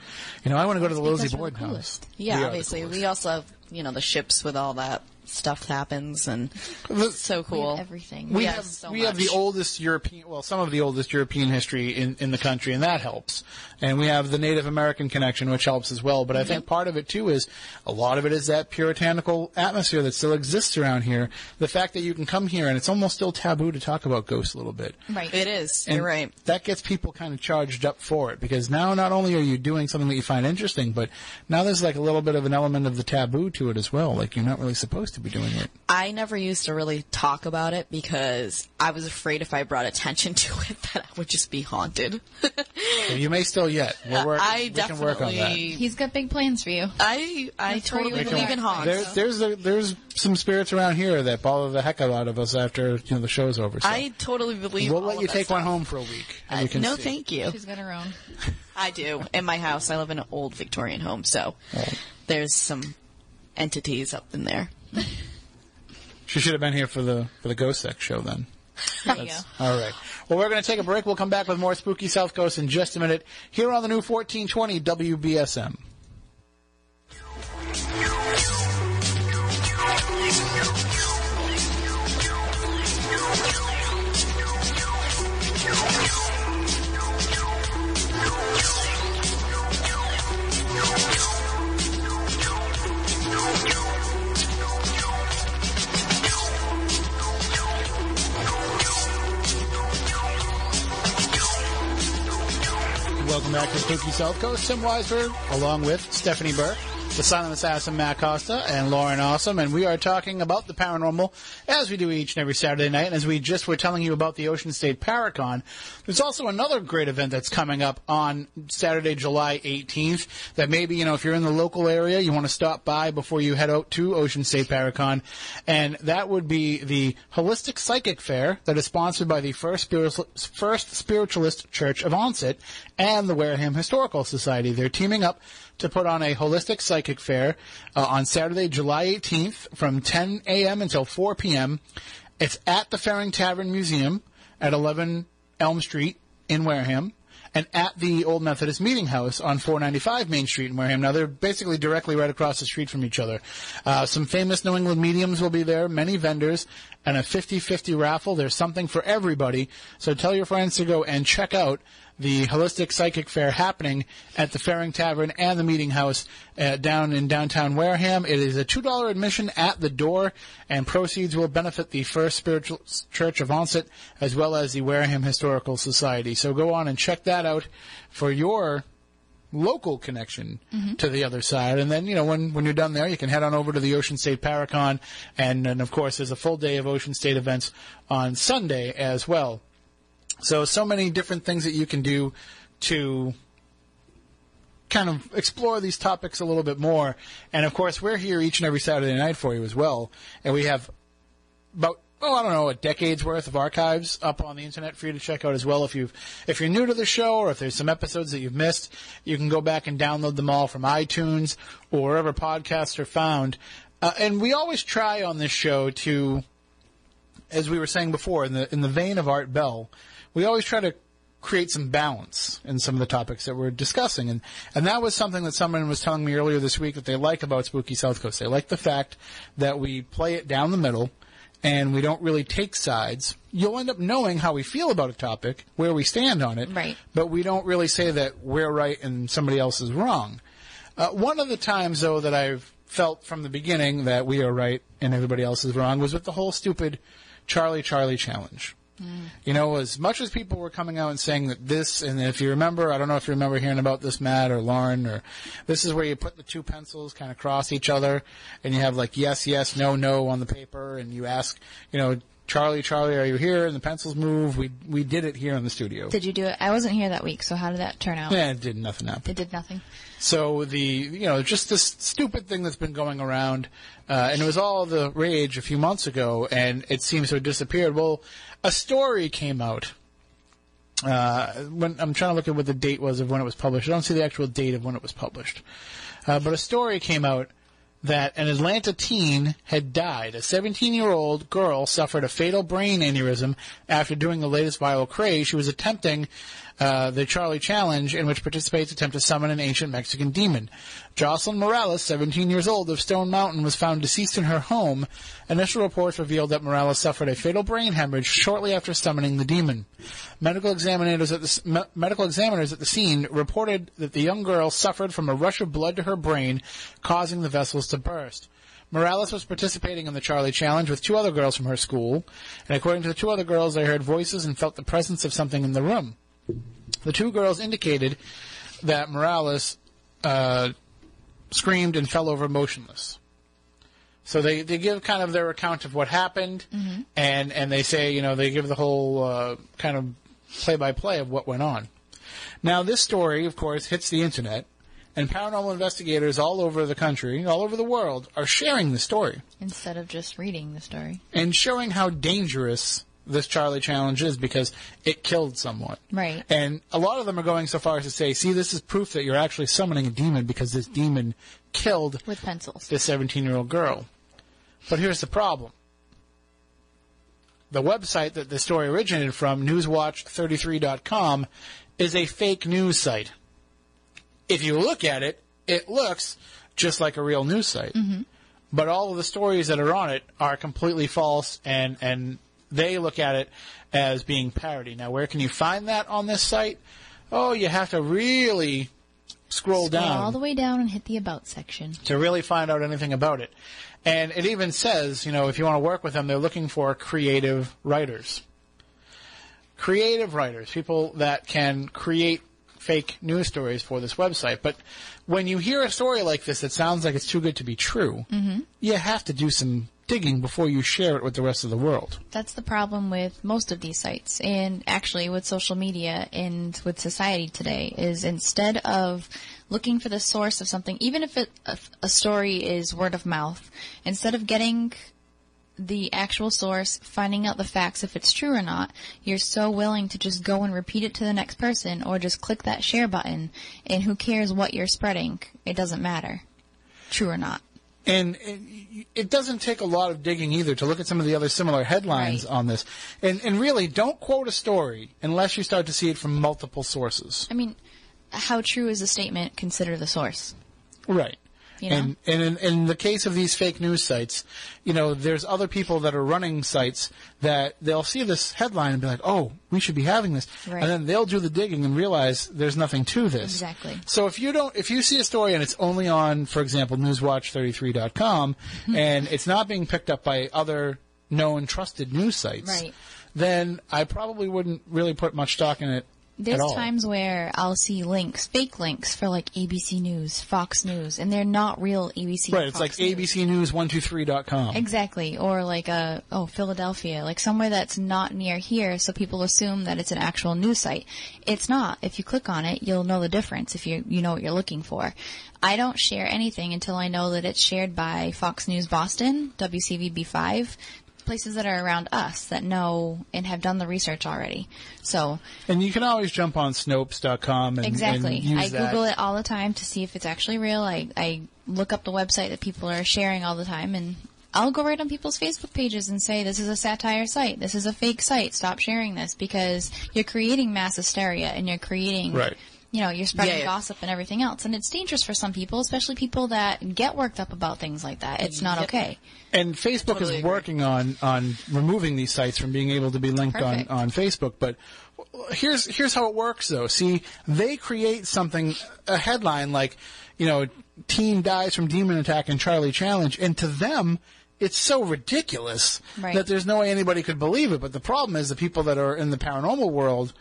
You know, I want to go to the Lizzie Borden house. Yeah, obviously. We also have, you know, the ships with all that stuff happens, and it's so cool. everything. We yes, have so we have the oldest European, well, some of the oldest European history in, in the country, and that helps. And we have the Native American connection, which helps as well. But I think part of it too is a lot of it is that puritanical atmosphere that still exists around here. The fact that you can come here and it's almost still taboo to talk about ghosts a little bit. Right. It is. And You're right. That gets people kind of charged up for it because now not only are you doing something that you find interesting, but now there's like a little bit of an element of the taboo to it as well. Like you're not really supposed to be doing it. I never used to really talk about it because I was afraid if I brought attention to it that I would just be haunted. you may still yet. We'll work, I we definitely. Can work on that. He's got big plans for you. I I That's totally believe in haunts. There, there's a, there's some spirits around here that bother the heck out of us after you know the show's over. So. I totally believe. We'll let you take stuff. one home for a week. Uh, no, see. thank you. She's got her own. I do in my house. I live in an old Victorian home, so there's some entities up in there. She should have been here for the for the Ghost Sex show then. There you go. All right. Well, we're going to take a break. We'll come back with more spooky South Coast in just a minute here on the new 1420 WBSM. Welcome back Spooky South Coast. Tim Weisberg, along with Stephanie Burke, the silent assassin Matt Costa, and Lauren Awesome, and we are talking about the paranormal as we do each and every Saturday night. And as we just were telling you about the Ocean State Paracon, there's also another great event that's coming up on Saturday, July 18th. That maybe you know if you're in the local area, you want to stop by before you head out to Ocean State Paracon, and that would be the Holistic Psychic Fair that is sponsored by the First, Spiritual, First Spiritualist Church of Onset and the Wareham Historical Society. They're teaming up to put on a holistic psychic fair uh, on Saturday, July 18th from 10 a.m. until 4 p.m. It's at the Fearing Tavern Museum at 11 Elm Street in Wareham and at the Old Methodist Meeting House on 495 Main Street in Wareham. Now, they're basically directly right across the street from each other. Uh, some famous New England mediums will be there, many vendors, and a 50-50 raffle. There's something for everybody. So tell your friends to go and check out the Holistic Psychic Fair happening at the Fearing Tavern and the Meeting House uh, down in downtown Wareham. It is a $2 admission at the door, and proceeds will benefit the First Spiritual Church of Onset as well as the Wareham Historical Society. So go on and check that out for your local connection mm-hmm. to the other side. And then, you know, when, when you're done there, you can head on over to the Ocean State Paracon. And, and of course, there's a full day of Ocean State events on Sunday as well. So, so many different things that you can do to kind of explore these topics a little bit more. And of course, we're here each and every Saturday night for you as well. And we have about oh, I don't know, a decade's worth of archives up on the internet for you to check out as well. If you if you're new to the show or if there's some episodes that you've missed, you can go back and download them all from iTunes or wherever podcasts are found. Uh, and we always try on this show to, as we were saying before, in the in the vein of Art Bell, we always try to create some balance in some of the topics that we're discussing. And, and that was something that someone was telling me earlier this week that they like about Spooky South Coast. They like the fact that we play it down the middle and we don't really take sides. You'll end up knowing how we feel about a topic, where we stand on it, right. but we don't really say that we're right and somebody else is wrong. Uh, one of the times, though, that I've felt from the beginning that we are right and everybody else is wrong was with the whole stupid Charlie Charlie challenge. Mm. You know, as much as people were coming out and saying that this, and if you remember, I don't know if you remember hearing about this, Matt or Lauren, or this is where you put the two pencils kind of cross each other, and you have like yes, yes, no, no on the paper, and you ask, you know, Charlie, Charlie, are you here? And the pencils move. We we did it here in the studio. Did you do it? I wasn't here that week, so how did that turn out? Yeah, it did nothing happen. It did nothing. So the you know just this stupid thing that's been going around, uh, and it was all the rage a few months ago, and it seems to have disappeared. Well, a story came out. Uh, when I'm trying to look at what the date was of when it was published. I don't see the actual date of when it was published, uh, but a story came out that an Atlanta teen had died. A 17 year old girl suffered a fatal brain aneurysm after doing the latest viral craze. She was attempting uh, the Charlie Challenge, in which participants attempt to summon an ancient Mexican demon. Jocelyn Morales, 17 years old, of Stone Mountain, was found deceased in her home. Initial reports revealed that Morales suffered a fatal brain hemorrhage shortly after summoning the demon. Medical examiners at the, me- medical examiners at the scene reported that the young girl suffered from a rush of blood to her brain, causing the vessels to burst. Morales was participating in the Charlie Challenge with two other girls from her school, and according to the two other girls, they heard voices and felt the presence of something in the room. The two girls indicated that Morales uh, screamed and fell over motionless. So they, they give kind of their account of what happened, mm-hmm. and, and they say, you know, they give the whole uh, kind of play by play of what went on. Now, this story, of course, hits the internet, and paranormal investigators all over the country, all over the world, are sharing the story. Instead of just reading the story. And showing how dangerous this Charlie challenge is because it killed someone. Right. And a lot of them are going so far as to say, see, this is proof that you're actually summoning a demon because this demon killed with pencils this 17 year old girl. But here's the problem. The website that the story originated from, newswatch33.com, is a fake news site. If you look at it, it looks just like a real news site. Mm-hmm. But all of the stories that are on it are completely false and, and they look at it as being parody. Now, where can you find that on this site? Oh, you have to really scroll, scroll down. all the way down and hit the about section to really find out anything about it. And it even says, you know, if you want to work with them, they're looking for creative writers. Creative writers, people that can create fake news stories for this website. But when you hear a story like this that sounds like it's too good to be true, Mm-hmm. you have to do some digging before you share it with the rest of the world. That's the problem with most of these sites, and actually with social media and with society today. Is instead of looking for the source of something, even if it, a, a story is word of mouth, instead of getting the actual source, finding out the facts if it's true or not, you're so willing to just go and repeat it to the next person or just click that share button and who cares what you're spreading? It doesn't matter. True or not. And it, doesn't take a lot of digging either to look at some of the other similar headlines Right. on this. And, and really, don't quote a story unless you start to see it from multiple sources. I mean, how true is the statement? Consider the source. Right. You know? And and in, in the case of these fake news sites, you know, there's other people that are running sites that they'll see this headline and be like, "Oh, we should be having this," Right. and then they'll do the digging and realize there's nothing to this. Exactly. So if you don't, if you see a story and it's only on, for example, NewsWatch33.com, Hmm. and it's not being picked up by other known trusted news sites, Right. then I probably wouldn't really put much stock in it There's times where I'll see links, fake links for like ABC News, Fox News, and they're not real ABC. right. It's Fox like News. ABCNews123.com. Exactly, or like a oh Philadelphia, like somewhere that's not near here, so people assume that it's an actual news site. It's not. If you click on it, you'll know the difference if you you know what you're looking for. I don't share anything until I know that it's shared by Fox News Boston, WCVB5, places that are around us that know and have done the research already. So And you can always jump on Snopes.com and, Exactly. and I that. Google it all the time to see if it's actually real. I, I look up the website that people are sharing all the time and I'll go right on people's Facebook pages and say, this is a satire site. This is a fake site. Stop sharing this because you're creating mass hysteria and you're creating, Right. You know, you're spreading Yeah, yeah. gossip and everything else. And it's dangerous for some people, especially people that get worked up about things like that. It's not Yep. okay. And Facebook Totally is agree. working on on removing these sites from being able to be linked on, on Facebook. But here's here's how it works though. See, they create something a headline like, you know, teen dies from demon attack in Charlie Challenge, and to them. It's so ridiculous Right. that there's no way anybody could believe it. But the problem is the people that are in the paranormal world,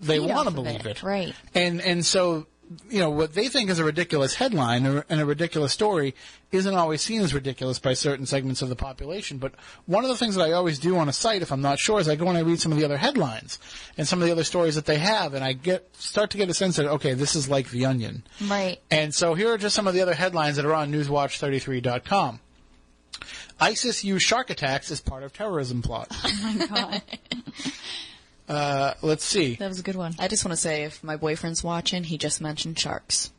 they want to believe it. it. Right. And and so you know what they think is a ridiculous headline or, and a ridiculous story isn't always seen as ridiculous by certain segments of the population. But one of the things that I always do on a site, if I'm not sure, is I go and I read some of the other headlines and some of the other stories that they have, and I get start to get a sense that okay, this is like The Onion. Right. And so here are just some of the other headlines that are on NewsWatch33.com. ISIS used shark attacks as part of terrorism plot. Oh my God. Uh, let's see. that was a good one. I just want to say, if my boyfriend's watching, he just mentioned sharks.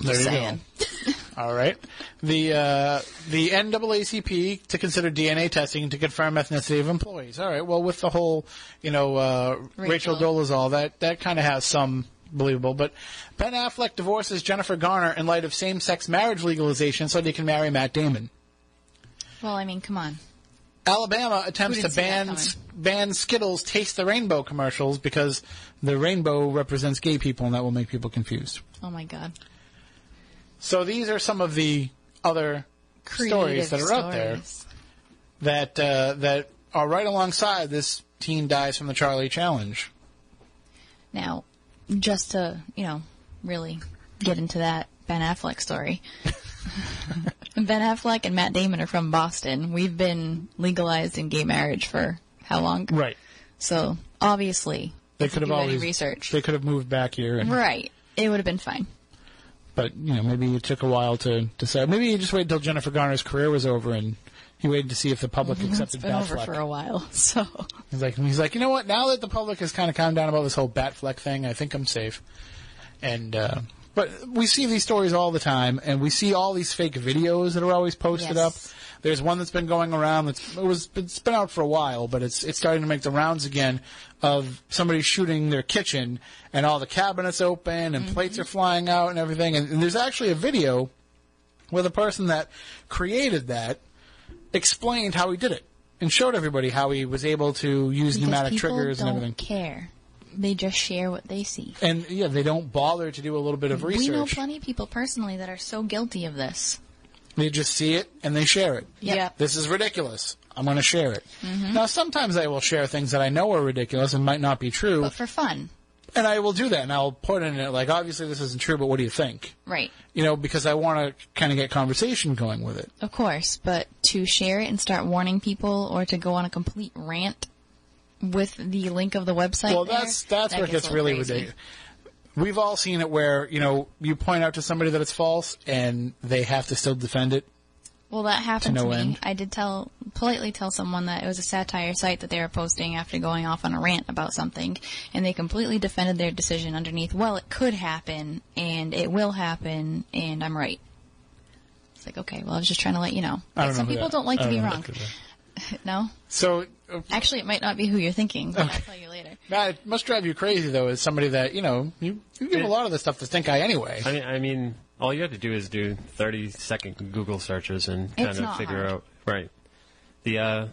There you saying. go. All right. The uh, the NAACP to consider DNA testing to confirm ethnicity of employees. All right. Well, with the whole, you know, uh, Rachel, Rachel. Dolezal, that that kind of has some believable. But Ben Affleck divorces Jennifer Garner in light of same-sex marriage legalization so they can marry Matt Damon. Well, I mean, come on. Alabama attempts to didn't see that ban ban Skittles Taste the Rainbow commercials because the rainbow represents gay people and that will make people confused. Oh my God. So these are some of the other stories that are out there that uh, that are right alongside this teen dies from the Charlie Challenge. Now, just to, you know, really get into that Ben Affleck story. ben Affleck and Matt Damon are from Boston. We've been legalized in gay marriage for how long? Right. So, obviously, They could you have always research. They could have moved back here, and, Right. It would have been fine. but you know maybe it took a while to decide. Maybe he just waited until Jennifer Garner's career was over and. He waited to see if the public It's accepted been over for a while, so. He's like, he's like, you know what? Now that the public has kind of calmed down about this whole Batfleck thing, I think I'm safe. And uh, but we see these stories all the time, and we see all these fake videos that are always posted Yes. up. There's one that's been going around. That's it was it's been out for a while, but it's it's starting to make the rounds again of somebody shooting their kitchen and all the cabinets open and mm-hmm. plates are flying out and everything. And, and there's actually a video where the person that created that explained how he did it and showed everybody how he was able to use Because pneumatic triggers and don't everything. care. They just share what they see. And yeah, they don't bother to do a little bit of research. We know plenty of people personally that are so guilty of this. They just see it and they share it. Yep. Yeah. This is ridiculous. I'm going to share it. Mm-hmm. Now, sometimes I will share things that I know are ridiculous and might not be true. But for fun. And I will do that, and I'll put in it like, obviously this isn't true, but what do you think? Right. You know, because I want to kind of get conversation going with it. Of course, but to share it and start warning people or to go on a complete rant with the link of the website. Well, there, that's that's that where it gets gets a little really crazy. ridiculous. We've all seen it where you know you point out to somebody that it's false, and they have to still defend it. Well, that happened To to, no me. end. I did tell politely tell someone that it was a satire site that they were posting after going off on a rant about something, and they completely defended their decision underneath. Well, it could happen, and it will happen, and I'm right. It's like okay, well, I was just trying to let you know. Like, some people that- don't like to be wrong. no, So actually, it might not be who you're thinking. But I'll tell you later. Nah, it must drive you crazy though, as somebody that you know you, you give a lot of this stuff to think eye anyway. I mean, I mean, all you have to do is do 30 second Google searches and kind It's of figure hard. out. Right. The uh,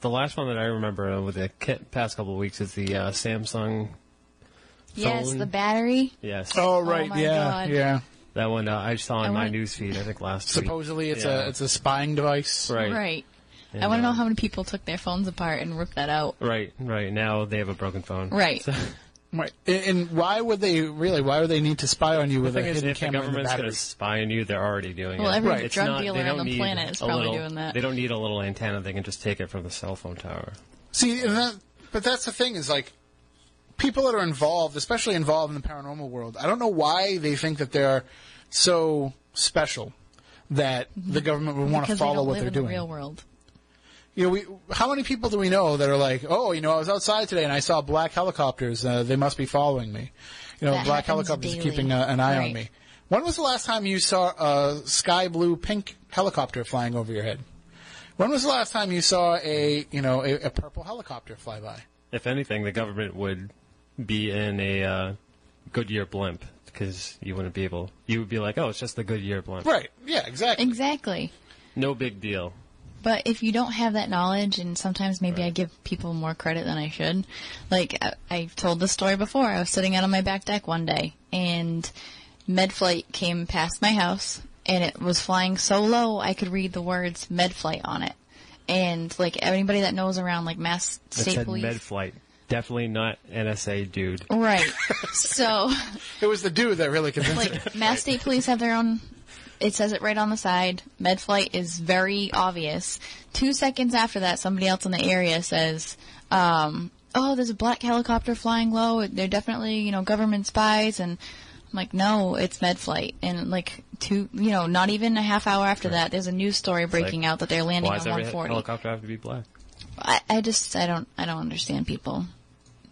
the last one that I remember uh, with the ki- past couple of weeks is the uh, Samsung. Yes, Phone. the battery. Yes. Oh right, my yeah, God. yeah. That one uh, I saw I in my want- news. I think last week. Supposedly it's Yeah. a it's a spying device. Right. Right. And, I want to uh, know how many people took their phones apart and ripped that out. Right. Right. Now they have a broken phone. Right. So, Right. And, and why would they really? Why would they need to spy on you the with a is, hidden if the camera in the government's going to spy on you, they're already doing Well, it. every Right. It's drug not- dealer they don't on the need planet is a probably little- doing that. They don't need a little antenna. They can just take it from the cell phone tower. See, and that, but that's the thing is like people that are involved, especially involved in the paranormal world. I don't know why they think that they're so special that the government would want to because they follow don't what live they're in doing. the real world. You know, we, how many people do we know that are like, oh, you know, I was outside today and I saw black helicopters. Uh, they must be following me. You know, That black helicopters daily. keeping uh, an eye on me. When was the last time you saw a sky blue pink helicopter flying over your head? When was the last time you saw a, you know, a, a purple helicopter fly by? If anything, the government would be in a uh, Goodyear blimp because you wouldn't be able. You would be like, oh, it's just the Goodyear blimp. Right. Yeah, exactly. Exactly. No big deal. But if you don't have that knowledge, and sometimes maybe I give people more credit than I should. Like I, I've told this story before. I was sitting out on my back deck one day, and Medflight came past my house, and it was flying so low I could read the words Medflight on it. And like anybody that knows around like Mass It State said Police, Medflight. Definitely not NSA dude. right? so It was the dude that really convinced me. like Mass State Police have their own. It says it right on the side. Medflight is very obvious. Two seconds after that, somebody else in the area says, um, "Oh, there's a black helicopter flying low. They're definitely you know government spies." And I'm like, "No, it's Medflight." And like two, you know, not even a half hour after that, there's a news story breaking like, out that they're landing Why on does every 140. helicopter have to be black? I, I just I don't I don't understand people.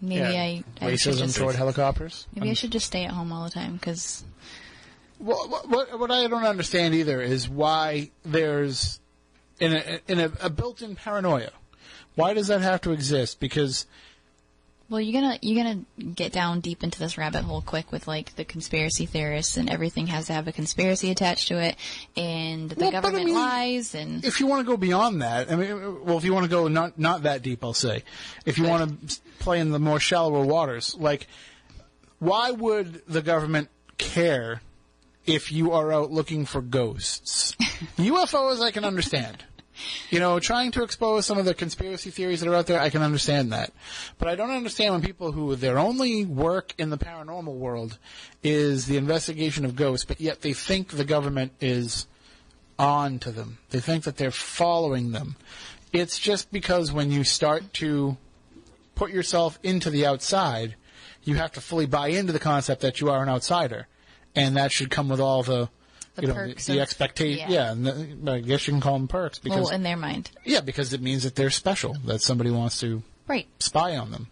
Maybe Yeah. I, I should Racism just, toward helicopters. maybe I should just stay at home all the time because What, what, what I don't understand either is why there's in a, in a, a built-in paranoia. Why does that have to exist? Because Well, you're gonna you're gonna get down deep into this rabbit hole quick with like the conspiracy theorists and everything has to have a conspiracy attached to it, and the Well, but I government mean, lies and if you want to go beyond that, I mean, well, if you want to go not not that deep, I'll say, if you want to play in the more shallower waters, like, why would the government care if you are out looking for ghosts? UFOs, I can understand. You know, trying to expose some of the conspiracy theories that are out there, I can understand that. But I don't understand when people who their only work in the paranormal world is the investigation of ghosts, but yet they think the government is on to them. They think that they're following them. It's just because when you start to put yourself into the outside, you have to fully buy into the concept that you are an outsider, and that should come with all the, The you know, perks the, the expectation. yeah. Yeah, and the, I guess you can call them perks because well, in their mind, yeah, because it means that they're special. That somebody wants to right? spy on them.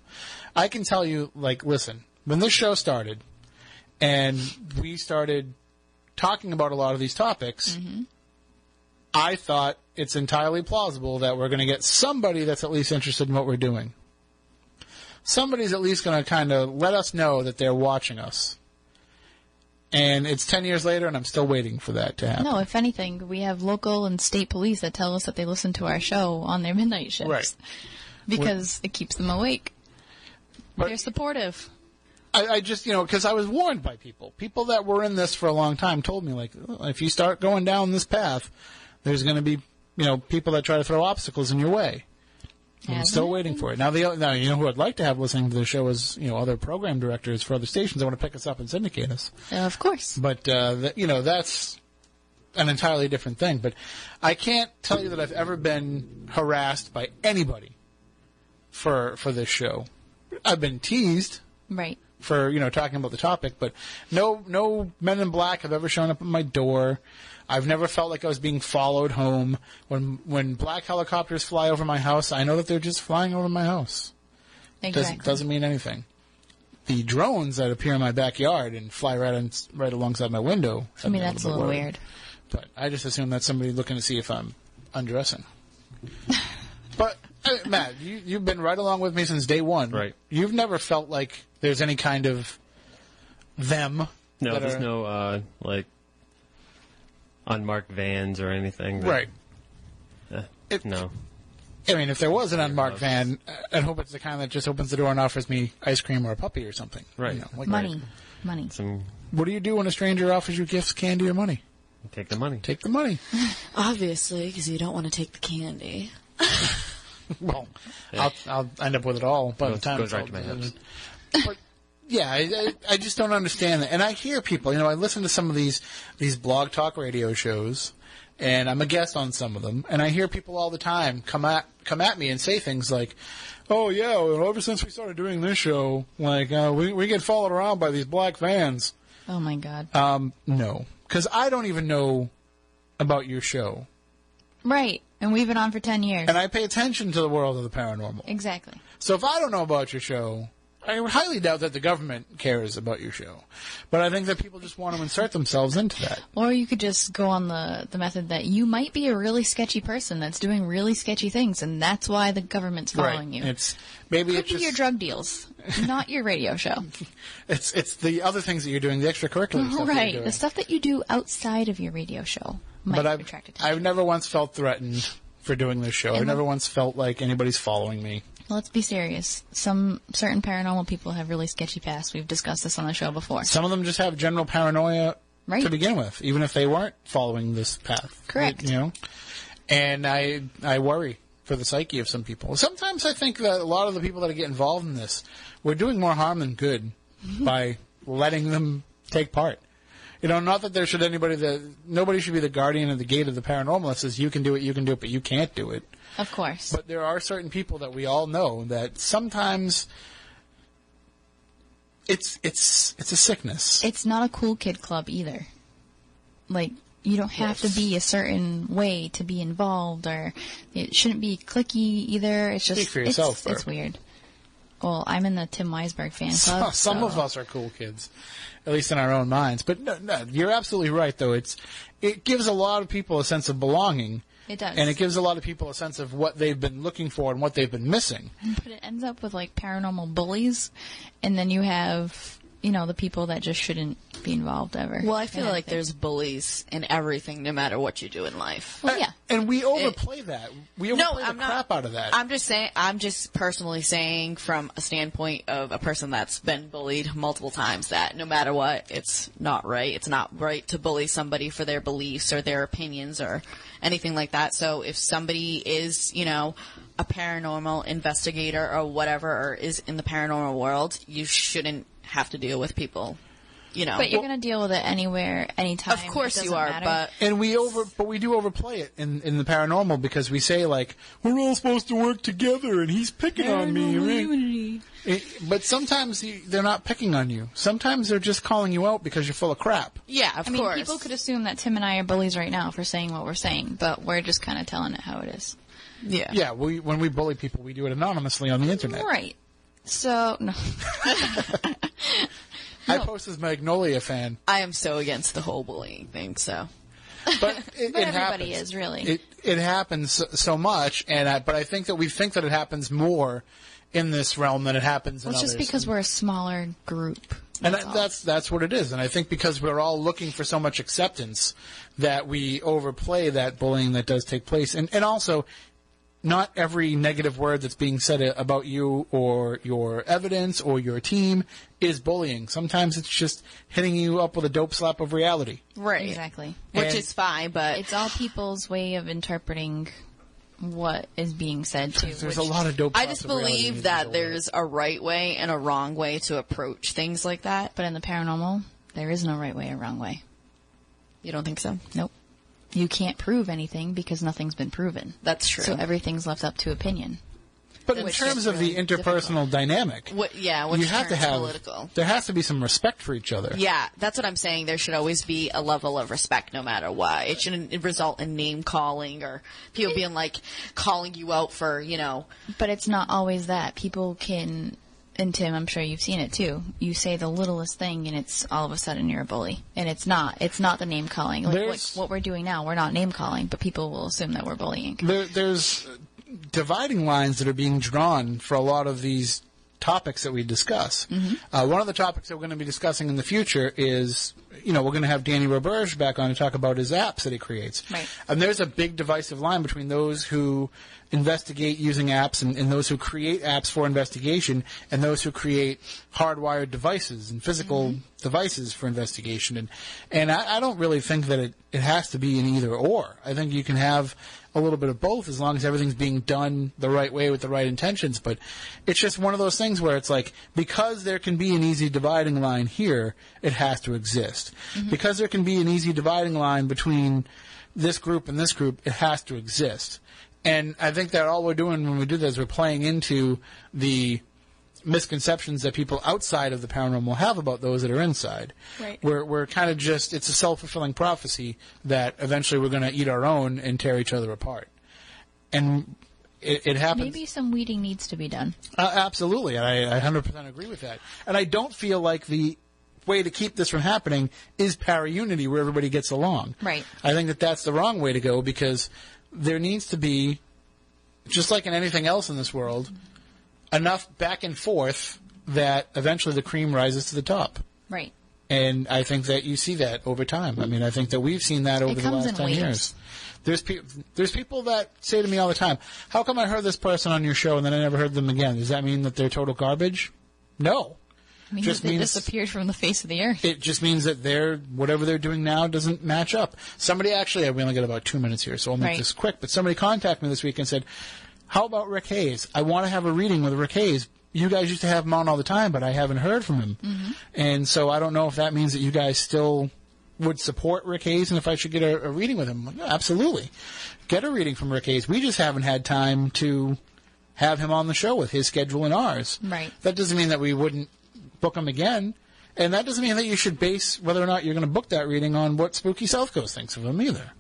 I can tell you, like, listen, when this show started and we started talking about a lot of these topics, mm-hmm. I thought it's entirely plausible that we're going to get somebody that's at least interested in what we're doing. Somebody's at least going to kind of let us know that they're watching us. And it's 10 years later, and I'm still waiting for that to happen. No, if anything, we have local and state police that tell us that they listen to our show on their midnight shifts Right. because it keeps them awake. They're supportive. I, I just, you know, because I was warned by people. People that were in this for a long time told me, like, if you start going down this path, there's going to be, you know, people that try to throw obstacles in your way. I'm Hasn't still waiting for it. Now, the now you know who I'd like to have listening to the show is you know other program directors for other stations that want to pick us up and syndicate us. Of course. But uh, th- you know that's an entirely different thing. But I can't tell you that I've ever been harassed by anybody for for this show. I've been teased Right. for you know talking about the topic, but no no men in black have ever shown up at my door. I've never felt like I was being followed home. When when black helicopters fly over my house, I know that they're just flying over my house. Exactly. Doesn't doesn't mean anything. The drones that appear in my backyard and fly right on, right alongside my window. I mean, have me that's a bit little weird. But I just assume that's somebody looking to see if I'm undressing. but uh, Matt, you you've been right along with me since day one. Right. You've never felt like there's any kind of them. No, there's are- no uh, like unmarked vans or anything. that- Right. eh, It- no. I mean, if there was an unmarked van, uh, I'd hope it's the kind that just opens the door and offers me ice cream or a puppy or something. Right. You know, like- Money. Money. Some What do you do when a stranger offers you gifts, candy, or money? take the money. Take the money. Obviously, because you don't want to take the candy. Well, I'll, I'll end up with it all by Goes- the time goes it's right all to my done. hips. But yeah, I, I, just don't understand that. And I hear people, you know, I listen to some of these these blog talk radio shows, and I'm a guest on some of them, and I hear people all the time come at come at me and say things like, "Oh yeah, well, ever since we started doing this show, like uh, we we get followed around by these black vans." Oh my god. Um, no, because I don't even know about your show, right. And we've been on for 10 years. and I pay attention to the world of the paranormal. exactly. So if I don't know about your show, I highly doubt that the government cares about your show. But I think that people just want to insert themselves into that. Or you could just go on the, the method that you might be a really sketchy person that's doing really sketchy things, and that's why the government's following you. It's maybe Could it's be just your drug deals, not your radio show. it's it's the other things that you're doing, the extracurricular stuff right. The stuff that you do outside of your radio show might but I've attract attention. I've never once felt threatened for doing this show. I've never once felt like anybody's following me. Let's be serious. Some certain paranormal people have really sketchy past. We've discussed this on the show before. Some of them just have general paranoia Right. to begin with, even if they weren't following this path. Correct. You know, and I I worry for the psyche of some people. Sometimes I think that a lot of the people that get involved in this, we're doing more harm than good mm-hmm. by letting them take part. You know, not that there should anybody that nobody should be the guardian of the gate of the paranormal that says you can do it, you can do it, but you can't do it. Of course. But there are certain people that we all know that sometimes it's it's it's a sickness. it's not a cool kid club either. Like you don't have to be a certain way to be involved, or it shouldn't be clicky either. It's just Speak for yourself, It's, it's weird. Well, I'm in the Tim Weisberg fan club. Some so- of us are cool kids, at least in our own minds. But no, no, you're absolutely right, though. It's it gives a lot of people a sense of belonging. It does. and it gives a lot of people a sense of what they've been looking for and what they've been missing. But it ends up with like paranormal bullies, and then you have you know the people that just shouldn't be involved ever. Well, I feel like there's bullies in everything, no matter what you do in life. Uh, well, yeah. and we overplay that. We overplay No, the I'm not. crap out of that. I'm just saying. I'm just personally saying, from a standpoint of a person that's been bullied multiple times, that no matter what, it's not right. It's not right to bully somebody for their beliefs or their opinions or anything like that. So if somebody is, you know, a paranormal investigator or whatever, or is in the paranormal world, you shouldn't have to deal with people. You know, But you're gonna deal with it anywhere, anytime. of course you are, matter. but and we over, but we do overplay it in, in the paranormal because we say like we're all supposed to work together, and he's picking on me. right? It- but sometimes you, they're not picking on you. Sometimes they're just calling you out because you're full of crap. yeah, of I mean, course. people could assume that Tim and I are bullies right now for saying what we're saying, but we're just kind of telling it how it is. yeah, Yeah, we, when we bully people, we do it anonymously on the internet. Right. So no. I post as Magnolia fan, I am so against the whole bullying thing. So but it, But it everybody happens. is, really. It it happens so, much, and I, but I think that we think that it happens more in this realm than it happens in Well, it's others. just because we're a smaller group. and That's that- all. that's that's what it is. And I think because we're all looking for so much acceptance that we overplay that bullying that does take place, and and also. Not every negative word that's being said about you or your evidence or your team is bullying. Sometimes it's just hitting you up with a dope slap of reality. right, exactly. which is fine, but It's all people's way of interpreting what is being said too. There's which- a lot of dope. I just believe that there's a right way and a wrong way to approach things like that. But in the paranormal, there is no right way or wrong way. You don't think so? Nope. You can't prove anything because nothing's been proven. That's true. So everything's left up to opinion. But in terms is of the really interpersonal dynamic, What? Yeah. Which you have to turns have political. there has to be some respect for each other. Yeah, that's what I'm saying. There should always be a level of respect, no matter what. It shouldn't result in name calling or people being like calling you out for, you know, But it's not always that. People can, and Tim, I'm sure you've seen it too. You say the littlest thing and it's all of a sudden you're a bully. And it's not. It's not the name calling. Like what, what we're doing now, we're not name calling, but people will assume that we're bullying. There, there's dividing lines that are being drawn for a lot of these topics that we discuss. Mm-hmm. Uh, one of the topics that we're going to be discussing in the future is, you know, we're going to have Danny Roberge back on to talk about his apps that he creates. Right. And there's a big divisive line between those who investigate using apps and, and those who create apps for investigation and those who create hardwired devices and physical mm-hmm. devices for investigation. And, and I, I don't really think that it, it has to be an either or. I think you can have a little bit of both as long as everything's being done the right way with the right intentions. But it's just one of those things where it's like, because there can be an easy dividing line here, it has to exist. Because there can be an easy dividing line between this group and this group, it has to exist. And I think that all we're doing when we do that is we're playing into the misconceptions that people outside of the paranormal have about those that are inside. Right. We're, we're kind of just, it's a self fulfilling prophecy that eventually we're going to eat our own and tear each other apart. And it, it happens. Maybe some weeding needs to be done. Uh, absolutely, and I, I 100% agree with that. And I don't feel like the way to keep this from happening is para unity, where everybody gets along. Right. I think that that's the wrong way to go because there needs to be, just like in anything else in this world, enough back and forth that eventually the cream rises to the top. Right. And I think that you see that over time. I mean, I think that we've seen that over the last ten waves. years. There's pe- there's people that say to me all the time, "How come I heard this person on your show and then I never heard them again? Does that mean that they're total garbage?" No. I mean, Just they means- disappeared from the face of the earth. It just means that they're whatever they're doing now doesn't match up. Somebody actually, we only got about two minutes here, so I'll make Right. this quick. But somebody contacted me this week and said, "How about Rick Hayes? I want to have a reading with Rick Hayes. You guys used to have him on all the time, but I haven't heard from him, Mm-hmm. and so I don't know if that means that you guys still would support Rick Hayes and if I should get a, a reading with him. I'm like, "Yeah, absolutely, get a reading from Rick Hayes. We just haven't had time to." Have him on the show with his schedule and ours. Right. That doesn't mean that we wouldn't book them again. And that doesn't mean that you should base whether or not you're going to book that reading on what Spooky South Coast thinks of them either.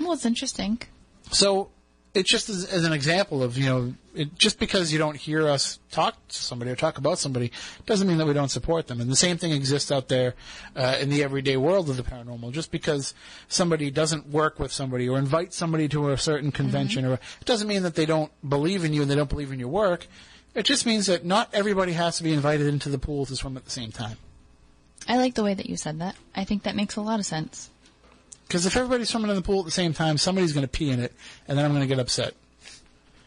Well, it's interesting. So it's just as, as an example of, you know, it, just because you don't hear us talk to somebody or talk about somebody doesn't mean that we don't support them. And the same thing exists out there uh, in the everyday world of the paranormal. Just because somebody doesn't work with somebody or invite somebody to a certain convention, or it doesn't mean that they don't believe in you and they don't believe in your work. It just means that not everybody has to be invited into the pool to swim at the same time. I like the way that you said that. I think that makes a lot of sense. Because if everybody's swimming in the pool at the same time, somebody's going to pee in it, and then I'm going to get upset.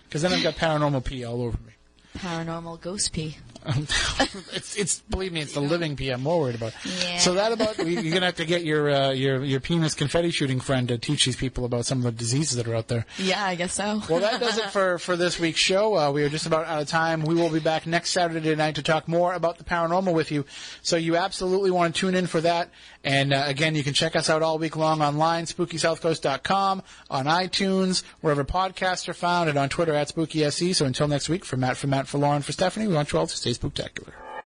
Because then I've got paranormal pee all over me. paranormal ghost pee. It's, it's believe me, it's the living pee I'm more worried about. Yeah. So that about you're going to have to get your uh, your your penis confetti shooting friend to teach these people about some of the diseases that are out there. Yeah, I guess so. Well, that does it for, for this week's show. Uh, we are just about out of time. We will be back next Saturday night to talk more about the paranormal with you. So you absolutely want to tune in for that. And uh, again, you can check us out all week long online, SpookySouthCoast.com, on iTunes, wherever podcasts are found, and on Twitter at SpookySE. So until next week, for Matt, for Matt, for Lauren, for Stephanie, we want you all to stay spectacular.